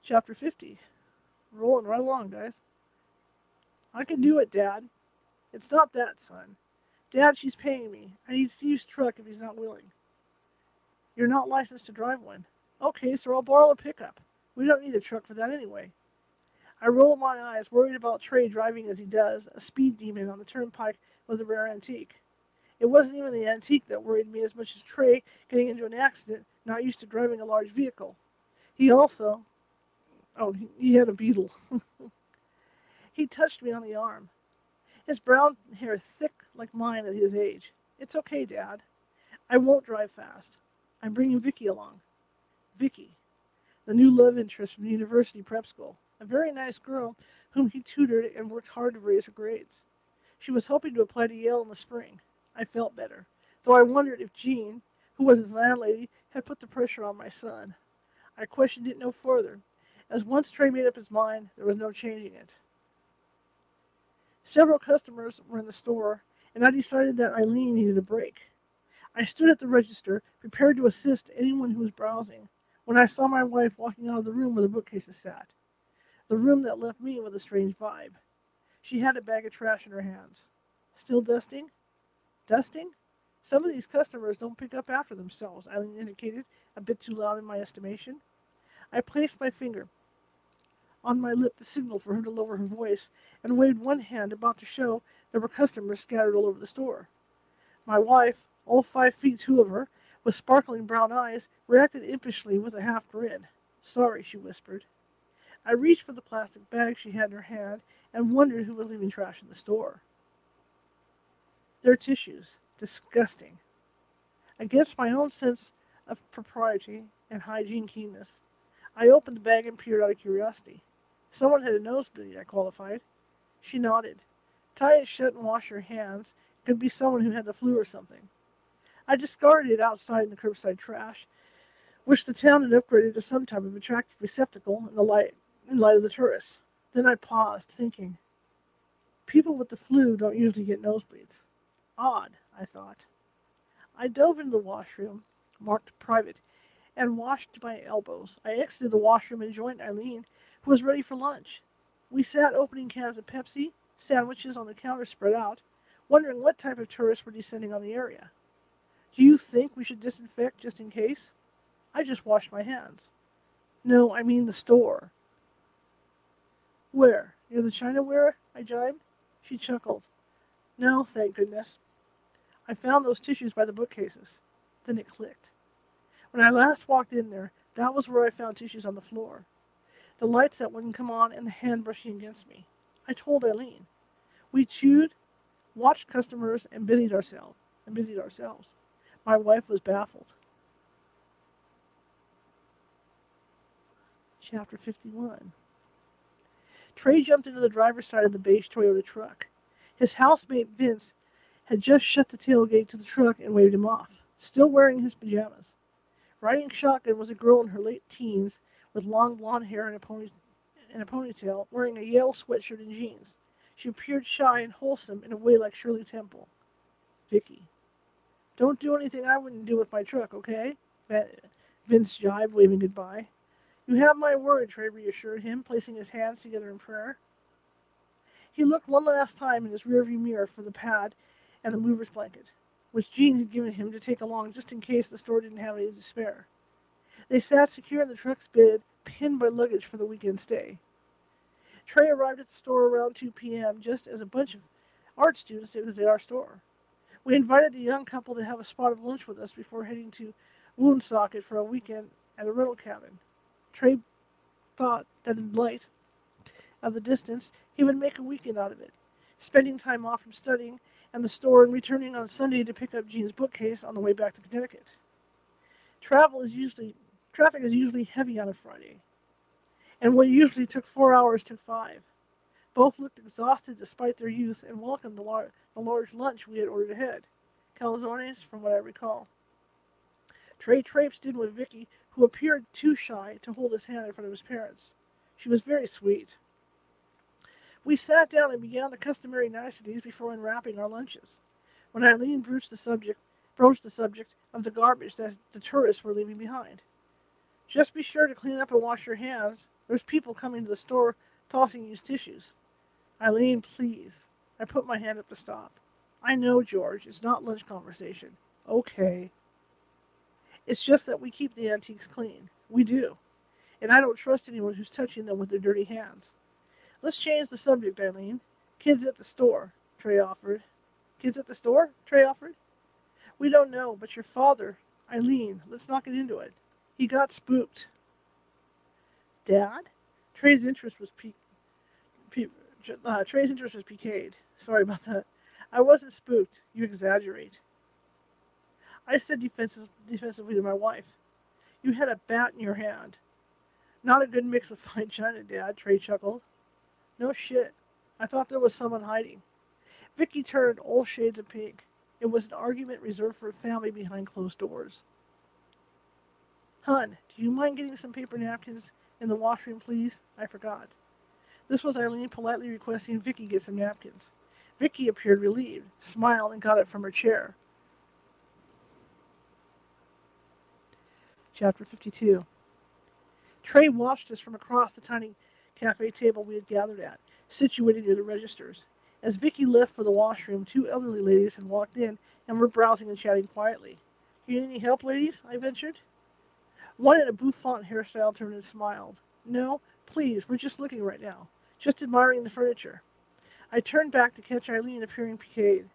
Chapter 50. Rolling right along, guys. I can do it, Dad. It's not that, son. Dad, she's paying me. I need Steve's truck if he's not willing. You're not licensed to drive one. Okay, so I'll borrow a pickup. We don't need a truck for that anyway. I roll my eyes, worried about Trey driving as he does, a speed demon on the turnpike with a rare antique. It wasn't even the antique that worried me as much as Trey getting into an accident, not used to driving a large vehicle. He also, oh, he had a beetle. he touched me on the arm. His brown hair thick like mine at his age. It's okay, Dad. I won't drive fast. I'm bringing Vicky along. Vicky, the new love interest from university prep school a very nice girl whom he tutored and worked hard to raise her grades. She was hoping to apply to Yale in the spring. I felt better, though I wondered if Jean, who was his landlady, had put the pressure on my son. I questioned it no further, as once Trey made up his mind, there was no changing it. Several customers were in the store, and I decided that Eileen needed a break. I stood at the register, prepared to assist anyone who was browsing, when I saw my wife walking out of the room where the bookcases sat the room that left me with a strange vibe. She had a bag of trash in her hands. Still dusting? Dusting? Some of these customers don't pick up after themselves, Eileen indicated, a bit too loud in my estimation. I placed my finger on my lip to signal for her to lower her voice, and waved one hand about to show there were customers scattered all over the store. My wife, all five feet two of her, with sparkling brown eyes, reacted impishly with a half grin. Sorry, she whispered. I reached for the plastic bag she had in her hand and wondered who was leaving trash in the store. Their tissues. Disgusting. Against my own sense of propriety and hygiene keenness, I opened the bag and peered out of curiosity. Someone had a nosebleed, I qualified. She nodded. Tie it shut and wash your hands. It could be someone who had the flu or something. I discarded it outside in the curbside trash, which the town had upgraded to some type of attractive receptacle in the light in light of the tourists. Then I paused, thinking. People with the flu don't usually get nosebleeds. Odd, I thought. I dove into the washroom, marked private, and washed my elbows. I exited the washroom and joined Eileen, who was ready for lunch. We sat opening cans of Pepsi, sandwiches on the counter spread out, wondering what type of tourists were descending on the area. Do you think we should disinfect just in case? I just washed my hands. No, I mean the store. Where? Near the Chinaware? I jibed. She chuckled. No, thank goodness. I found those tissues by the bookcases. Then it clicked. When I last walked in there, that was where I found tissues on the floor. The lights that wouldn't come on and the hand brushing against me. I told Eileen. We chewed, watched customers, and busied ourselves. And busied ourselves. My wife was baffled. Chapter 51 Trey jumped into the driver's side of the beige Toyota truck. His housemate Vince had just shut the tailgate to the truck and waved him off, still wearing his pajamas. Riding shotgun was a girl in her late teens with long blonde hair and a, pony, and a ponytail, wearing a Yale sweatshirt and jeans. She appeared shy and wholesome in a way like Shirley Temple. Vicky. Don't do anything I wouldn't do with my truck, okay? Vince jibed, waving goodbye. You have my word, Trey reassured him, placing his hands together in prayer. He looked one last time in his rearview mirror for the pad and the mover's blanket, which Jean had given him to take along just in case the store didn't have any to spare. They sat secure in the truck's bed, pinned by luggage for the weekend stay. Trey arrived at the store around 2 p.m., just as a bunch of art students at our store. We invited the young couple to have a spot of lunch with us before heading to Woonsocket for a weekend at a rental cabin. Trey thought that in light of the distance, he would make a weekend out of it, spending time off from studying and the store and returning on Sunday to pick up Jean's bookcase on the way back to Connecticut. Travel is usually traffic is usually heavy on a Friday, and what usually took four hours took five. Both looked exhausted despite their youth and welcomed the, lar- the large lunch we had ordered ahead. Calzones, from what I recall. Trey traipsed in with Vicky, who appeared too shy to hold his hand in front of his parents. She was very sweet. We sat down and began the customary niceties before unwrapping our lunches. When Eileen broached the subject, broached the subject of the garbage that the tourists were leaving behind. Just be sure to clean up and wash your hands. There's people coming to the store tossing used tissues. Eileen, please. I put my hand up to stop. I know, George, it's not lunch conversation. Okay. It's just that we keep the antiques clean. We do. And I don't trust anyone who's touching them with their dirty hands. Let's change the subject, Eileen. Kids at the store, Trey offered. Kids at the store? Trey offered. We don't know, but your father, Eileen, let's not get into it. He got spooked. Dad? Trey's interest was piqued uh, Trey's interest was piqued. Sorry about that. I wasn't spooked. You exaggerate. I said defensive, defensively to my wife. You had a bat in your hand. Not a good mix of fine china, Dad, Trey chuckled. No shit. I thought there was someone hiding. Vicky turned all shades of pink. It was an argument reserved for family behind closed doors. Hun, do you mind getting some paper napkins in the washroom, please? I forgot. This was Eileen politely requesting Vicky get some napkins. Vicky appeared relieved, smiled, and got it from her chair. Chapter 52 Trey watched us from across the tiny cafe table we had gathered at, situated near the registers. As Vicky left for the washroom, two elderly ladies had walked in and were browsing and chatting quietly. You need any help, ladies? I ventured. One in a bouffant hairstyle turned and smiled. No, please, we're just looking right now just admiring the furniture. I turned back to catch Eileen appearing piqued.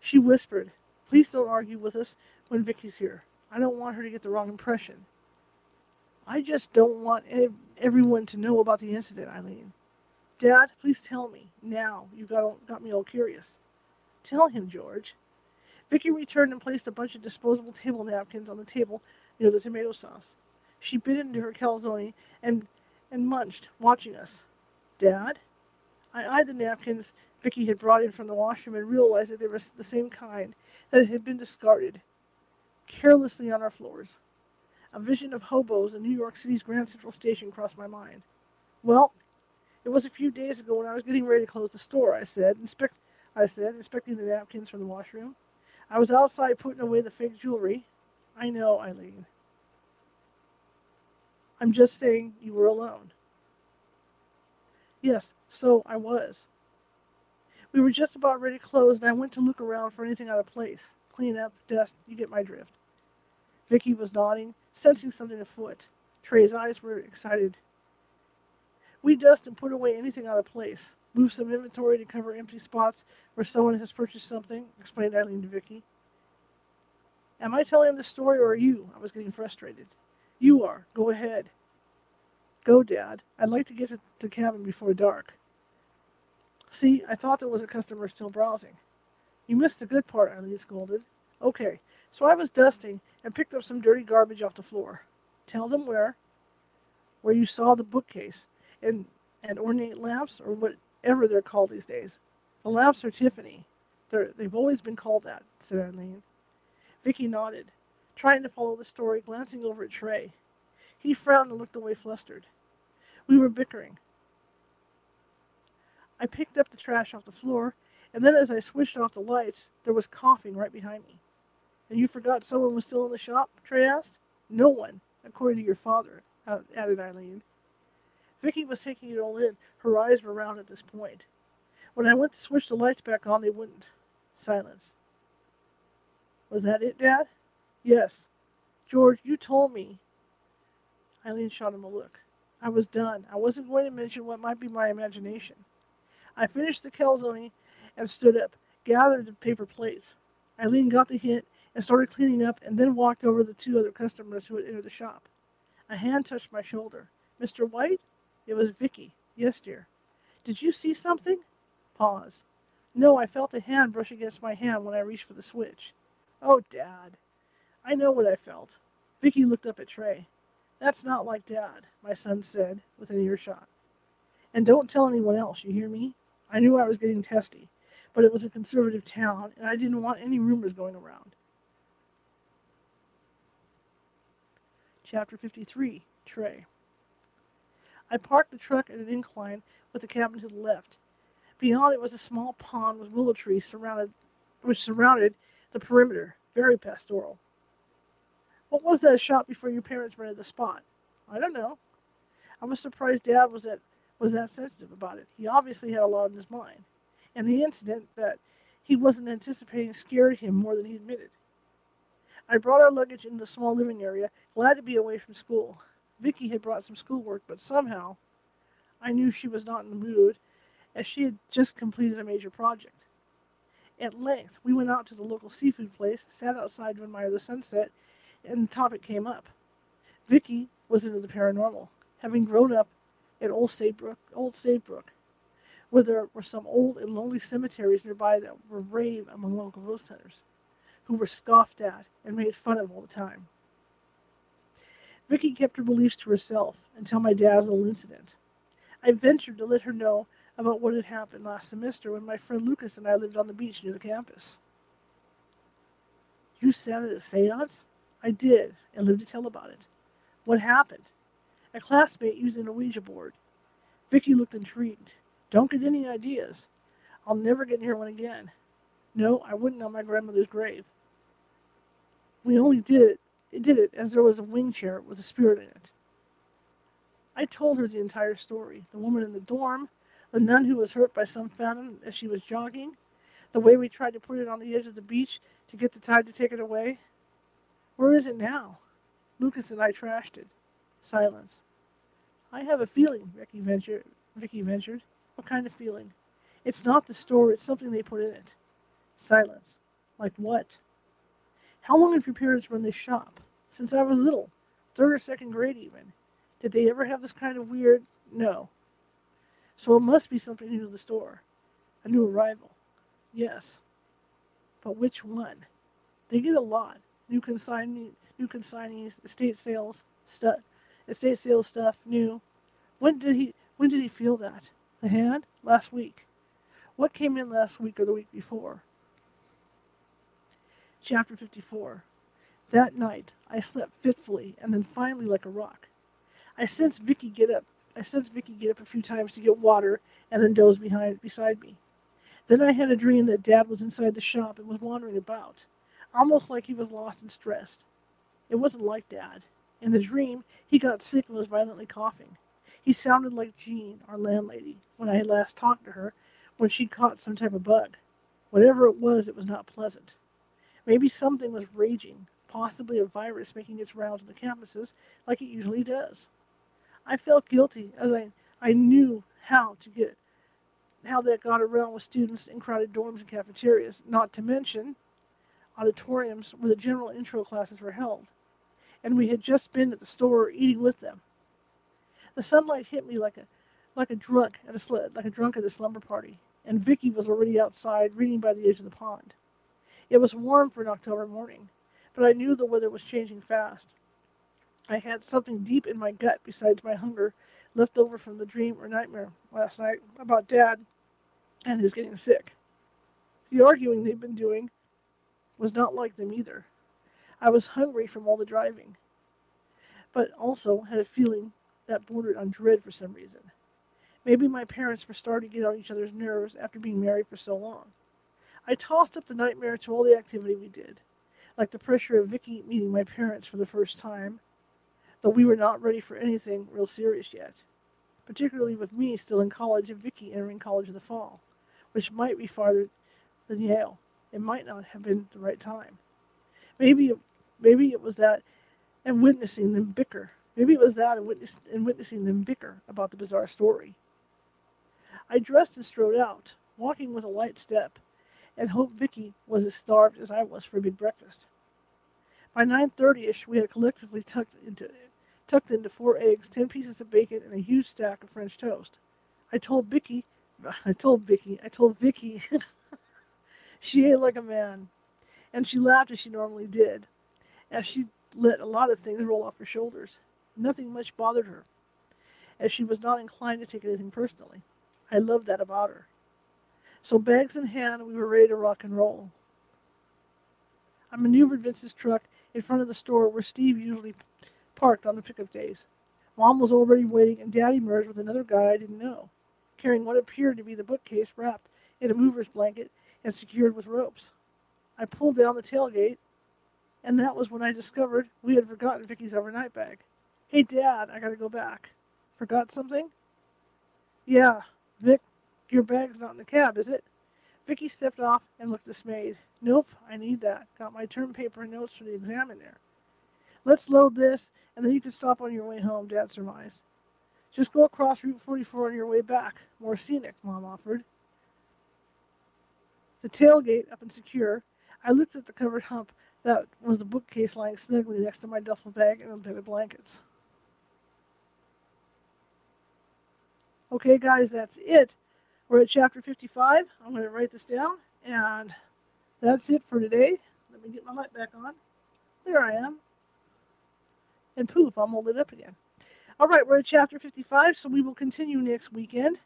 She whispered, Please don't argue with us when Vicky's here. I don't want her to get the wrong impression. I just don't want everyone to know about the incident, Eileen. Dad, please tell me. Now. You got, got me all curious. Tell him, George. Vicky returned and placed a bunch of disposable table napkins on the table near the tomato sauce. She bit into her calzone and, and munched, watching us. Dad? I eyed the napkins Vicky had brought in from the washroom and realized that they were the same kind that had been discarded carelessly on our floors. A vision of hobos in New York City's Grand Central Station crossed my mind. Well, it was a few days ago when I was getting ready to close the store, I said, inspect I said, inspecting the napkins from the washroom. I was outside putting away the fake jewelry. I know, Eileen. I'm just saying you were alone. Yes, so I was. We were just about ready to close, and I went to look around for anything out of place. Clean up, dust, you get my drift. Vicky was nodding, sensing something afoot. Trey's eyes were excited. We dust and put away anything out of place. Move some inventory to cover empty spots where someone has purchased something, explained Eileen to Vicky. Am I telling the story or are you? I was getting frustrated. You are. Go ahead. Go, Dad. I'd like to get to the cabin before dark. See, I thought there was a customer still browsing. You missed the good part, Eileen scolded. Okay, so I was dusting and picked up some dirty garbage off the floor. Tell them where. where you saw the bookcase and, and ornate lamps, or whatever they're called these days. The lamps are Tiffany. They're, they've always been called that, said Eileen. Vicky nodded, trying to follow the story, glancing over at Trey. He frowned and looked away flustered. We were bickering. I picked up the trash off the floor, and then as I switched off the lights, there was coughing right behind me. And you forgot someone was still in the shop? Trey asked. No one, according to your father, uh, added Eileen. Vicky was taking it all in. Her eyes were round at this point. When I went to switch the lights back on, they wouldn't. Silence. Was that it, Dad? Yes. George, you told me. Eileen shot him a look. I was done. I wasn't going to mention what might be my imagination. I finished the calzone and stood up, gathered the paper plates. Eileen got the hint and started cleaning up and then walked over to the two other customers who had entered the shop. A hand touched my shoulder. Mr. White? It was Vicky. Yes, dear. Did you see something? Pause. No, I felt a hand brush against my hand when I reached for the switch. Oh, Dad. I know what I felt. Vicky looked up at Trey. That's not like Dad, my son said, within earshot. And don't tell anyone else, you hear me? I knew I was getting testy, but it was a conservative town, and I didn't want any rumors going around. Chapter 53 Trey. I parked the truck at an incline with the cabin to the left. Beyond it was a small pond with willow trees surrounded, which surrounded the perimeter, very pastoral. What was that shop before your parents rented the spot? I don't know. I was surprised Dad was that was that sensitive about it. He obviously had a lot on his mind, and the incident that he wasn't anticipating scared him more than he admitted. I brought our luggage into the small living area, glad to be away from school. Vicky had brought some schoolwork, but somehow I knew she was not in the mood, as she had just completed a major project. At length, we went out to the local seafood place, sat outside to admire the sunset, and the topic came up. Vicky was into the paranormal, having grown up at Old Saybrook, Old Saybrook, where there were some old and lonely cemeteries nearby that were rave among local ghost hunters, who were scoffed at and made fun of all the time. Vicky kept her beliefs to herself until my little incident. I ventured to let her know about what had happened last semester when my friend Lucas and I lived on the beach near the campus. You sat at a seance? I did, and lived to tell about it. What happened? A classmate using a Ouija board. Vicky looked intrigued. Don't get any ideas. I'll never get near one again. No, I wouldn't on my grandmother's grave. We only did it, it did it as there was a wing chair with a spirit in it. I told her the entire story. The woman in the dorm, the nun who was hurt by some phantom as she was jogging, the way we tried to put it on the edge of the beach to get the tide to take it away. Where is it now? Lucas and I trashed it. Silence. I have a feeling, Vicky ventured. Vicky ventured. What kind of feeling? It's not the store, it's something they put in it. Silence. Like what? How long have your parents run this shop? Since I was little. Third or second grade, even. Did they ever have this kind of weird? No. So it must be something new to the store. A new arrival. Yes. But which one? They get a lot. New consignee, new consignees, estate sales, stuff, estate sales stuff, new. When did he when did he feel that? The hand? Last week. What came in last week or the week before? Chapter 54. That night, I slept fitfully and then finally like a rock. I sensed Vicky get up. I sensed Vicky get up a few times to get water and then doze behind beside me. Then I had a dream that Dad was inside the shop and was wandering about, almost like he was lost and stressed. It wasn't like Dad. In the dream, he got sick and was violently coughing. He sounded like Jean, our landlady, when I had last talked to her, when she'd caught some type of bug. Whatever it was, it was not pleasant. Maybe something was raging, possibly a virus making its rounds on the campuses like it usually does. I felt guilty as I, I knew how to get how that got around with students in crowded dorms and cafeterias, not to mention auditoriums where the general intro classes were held. And we had just been at the store eating with them. The sunlight hit me like a like a drunk at a sl- like a drunk at a slumber party, and Vicky was already outside reading by the edge of the pond. It was warm for an October morning, but I knew the weather was changing fast. I had something deep in my gut besides my hunger left over from the dream or nightmare last night about Dad and his getting sick. The arguing they'd been doing was not like them either. I was hungry from all the driving, but also had a feeling that bordered on dread for some reason. Maybe my parents were starting to get on each other's nerves after being married for so long. I tossed up the nightmare to all the activity we did, like the pressure of Vicky meeting my parents for the first time, though we were not ready for anything real serious yet, particularly with me still in college and Vicky entering college in the fall, which might be farther than Yale. It might not have been the right time. Maybe, maybe it was that, and witnessing them bicker. Maybe it was that and, witness, and witnessing them bicker about the bizarre story. I dressed and strode out, walking with a light step, and hoped Vicky was as starved as I was for a big breakfast. By 9.30ish, we had collectively tucked into, tucked into four eggs, ten pieces of bacon, and a huge stack of French toast. I told Vicky, I told Vicky, I told Vicky, she ate like a man, and she laughed as she normally did, as she let a lot of things roll off her shoulders. Nothing much bothered her, as she was not inclined to take anything personally. I loved that about her. So, bags in hand, we were ready to rock and roll. I maneuvered Vince's truck in front of the store where Steve usually parked on the pickup days. Mom was already waiting, and Dad emerged with another guy I didn't know, carrying what appeared to be the bookcase wrapped in a mover's blanket and secured with ropes. I pulled down the tailgate, and that was when I discovered we had forgotten Vicky's overnight bag. Hey, Dad, I gotta go back. Forgot something? Yeah, Vic, your bag's not in the cab, is it? Vicky stepped off and looked dismayed. Nope, I need that. Got my term paper and notes for the exam in there. Let's load this, and then you can stop on your way home, Dad surmised. Just go across Route 44 on your way back. More scenic, Mom offered. The tailgate up and secure, I looked at the covered hump that was the bookcase lying snugly next to my duffel bag and a bed of blankets. Okay, guys, that's it. We're at chapter 55. I'm going to write this down, and that's it for today. Let me get my light back on. There I am. And poof, I'm all lit up again. All right, we're at chapter 55, so we will continue next weekend.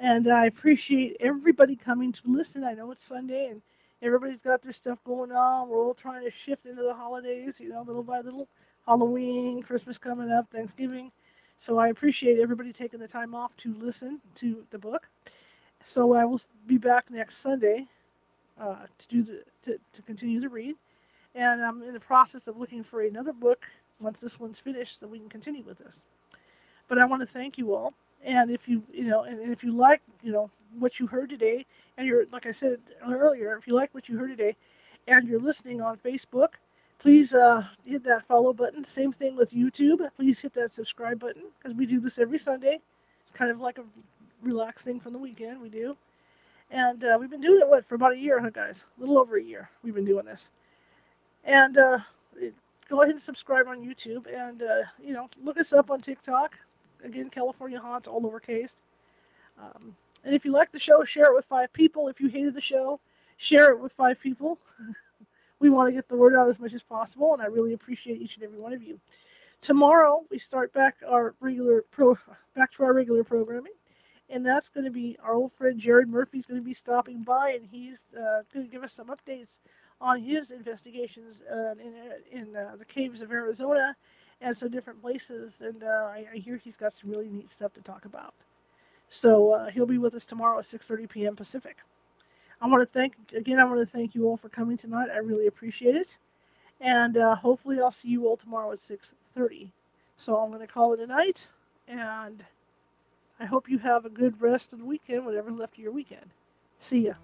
And I appreciate everybody coming to listen. I know it's Sunday and everybody's got their stuff going on. We're all trying to shift into the holidays, you know, little by little. Halloween, Christmas coming up, Thanksgiving. So I appreciate everybody taking the time off to listen to the book. So I will be back next Sunday uh, to do the to, to continue to read, and I'm in the process of looking for another book once this one's finished, so we can continue with this. But I want to thank you all, and if you you know, and if you like you know what you heard today, and you're like I said earlier, if you like what you heard today, and you're listening on Facebook, please uh, hit that follow button. Same thing with YouTube. Please hit that subscribe button because we do this every Sunday. It's kind of like a relaxed thing from the weekend. We do, and uh, we've been doing it what for about a year, huh, guys? A little over a year. We've been doing this, and uh, go ahead and subscribe on YouTube, and uh, you know, look us up on TikTok. Again, California Haunts, all lowercase. Um, and if you like the show, share it with five people. If you hated the show, share it with five people. we want to get the word out as much as possible, and I really appreciate each and every one of you. Tomorrow we start back our regular pro back to our regular programming, and that's going to be our old friend Jared Murphy's going to be stopping by, and he's uh, going to give us some updates on his investigations uh, in in uh, the caves of Arizona and some different places. And uh, I, I, hear he's got some really neat stuff to talk about. So uh, he'll be with us tomorrow at 6:30 p.m. Pacific. I want to thank again. I want to thank you all for coming tonight. I really appreciate it, and uh, hopefully I'll see you all tomorrow at 6:30. So I'm going to call it a night, and I hope you have a good rest of the weekend, whatever's left of your weekend. See ya.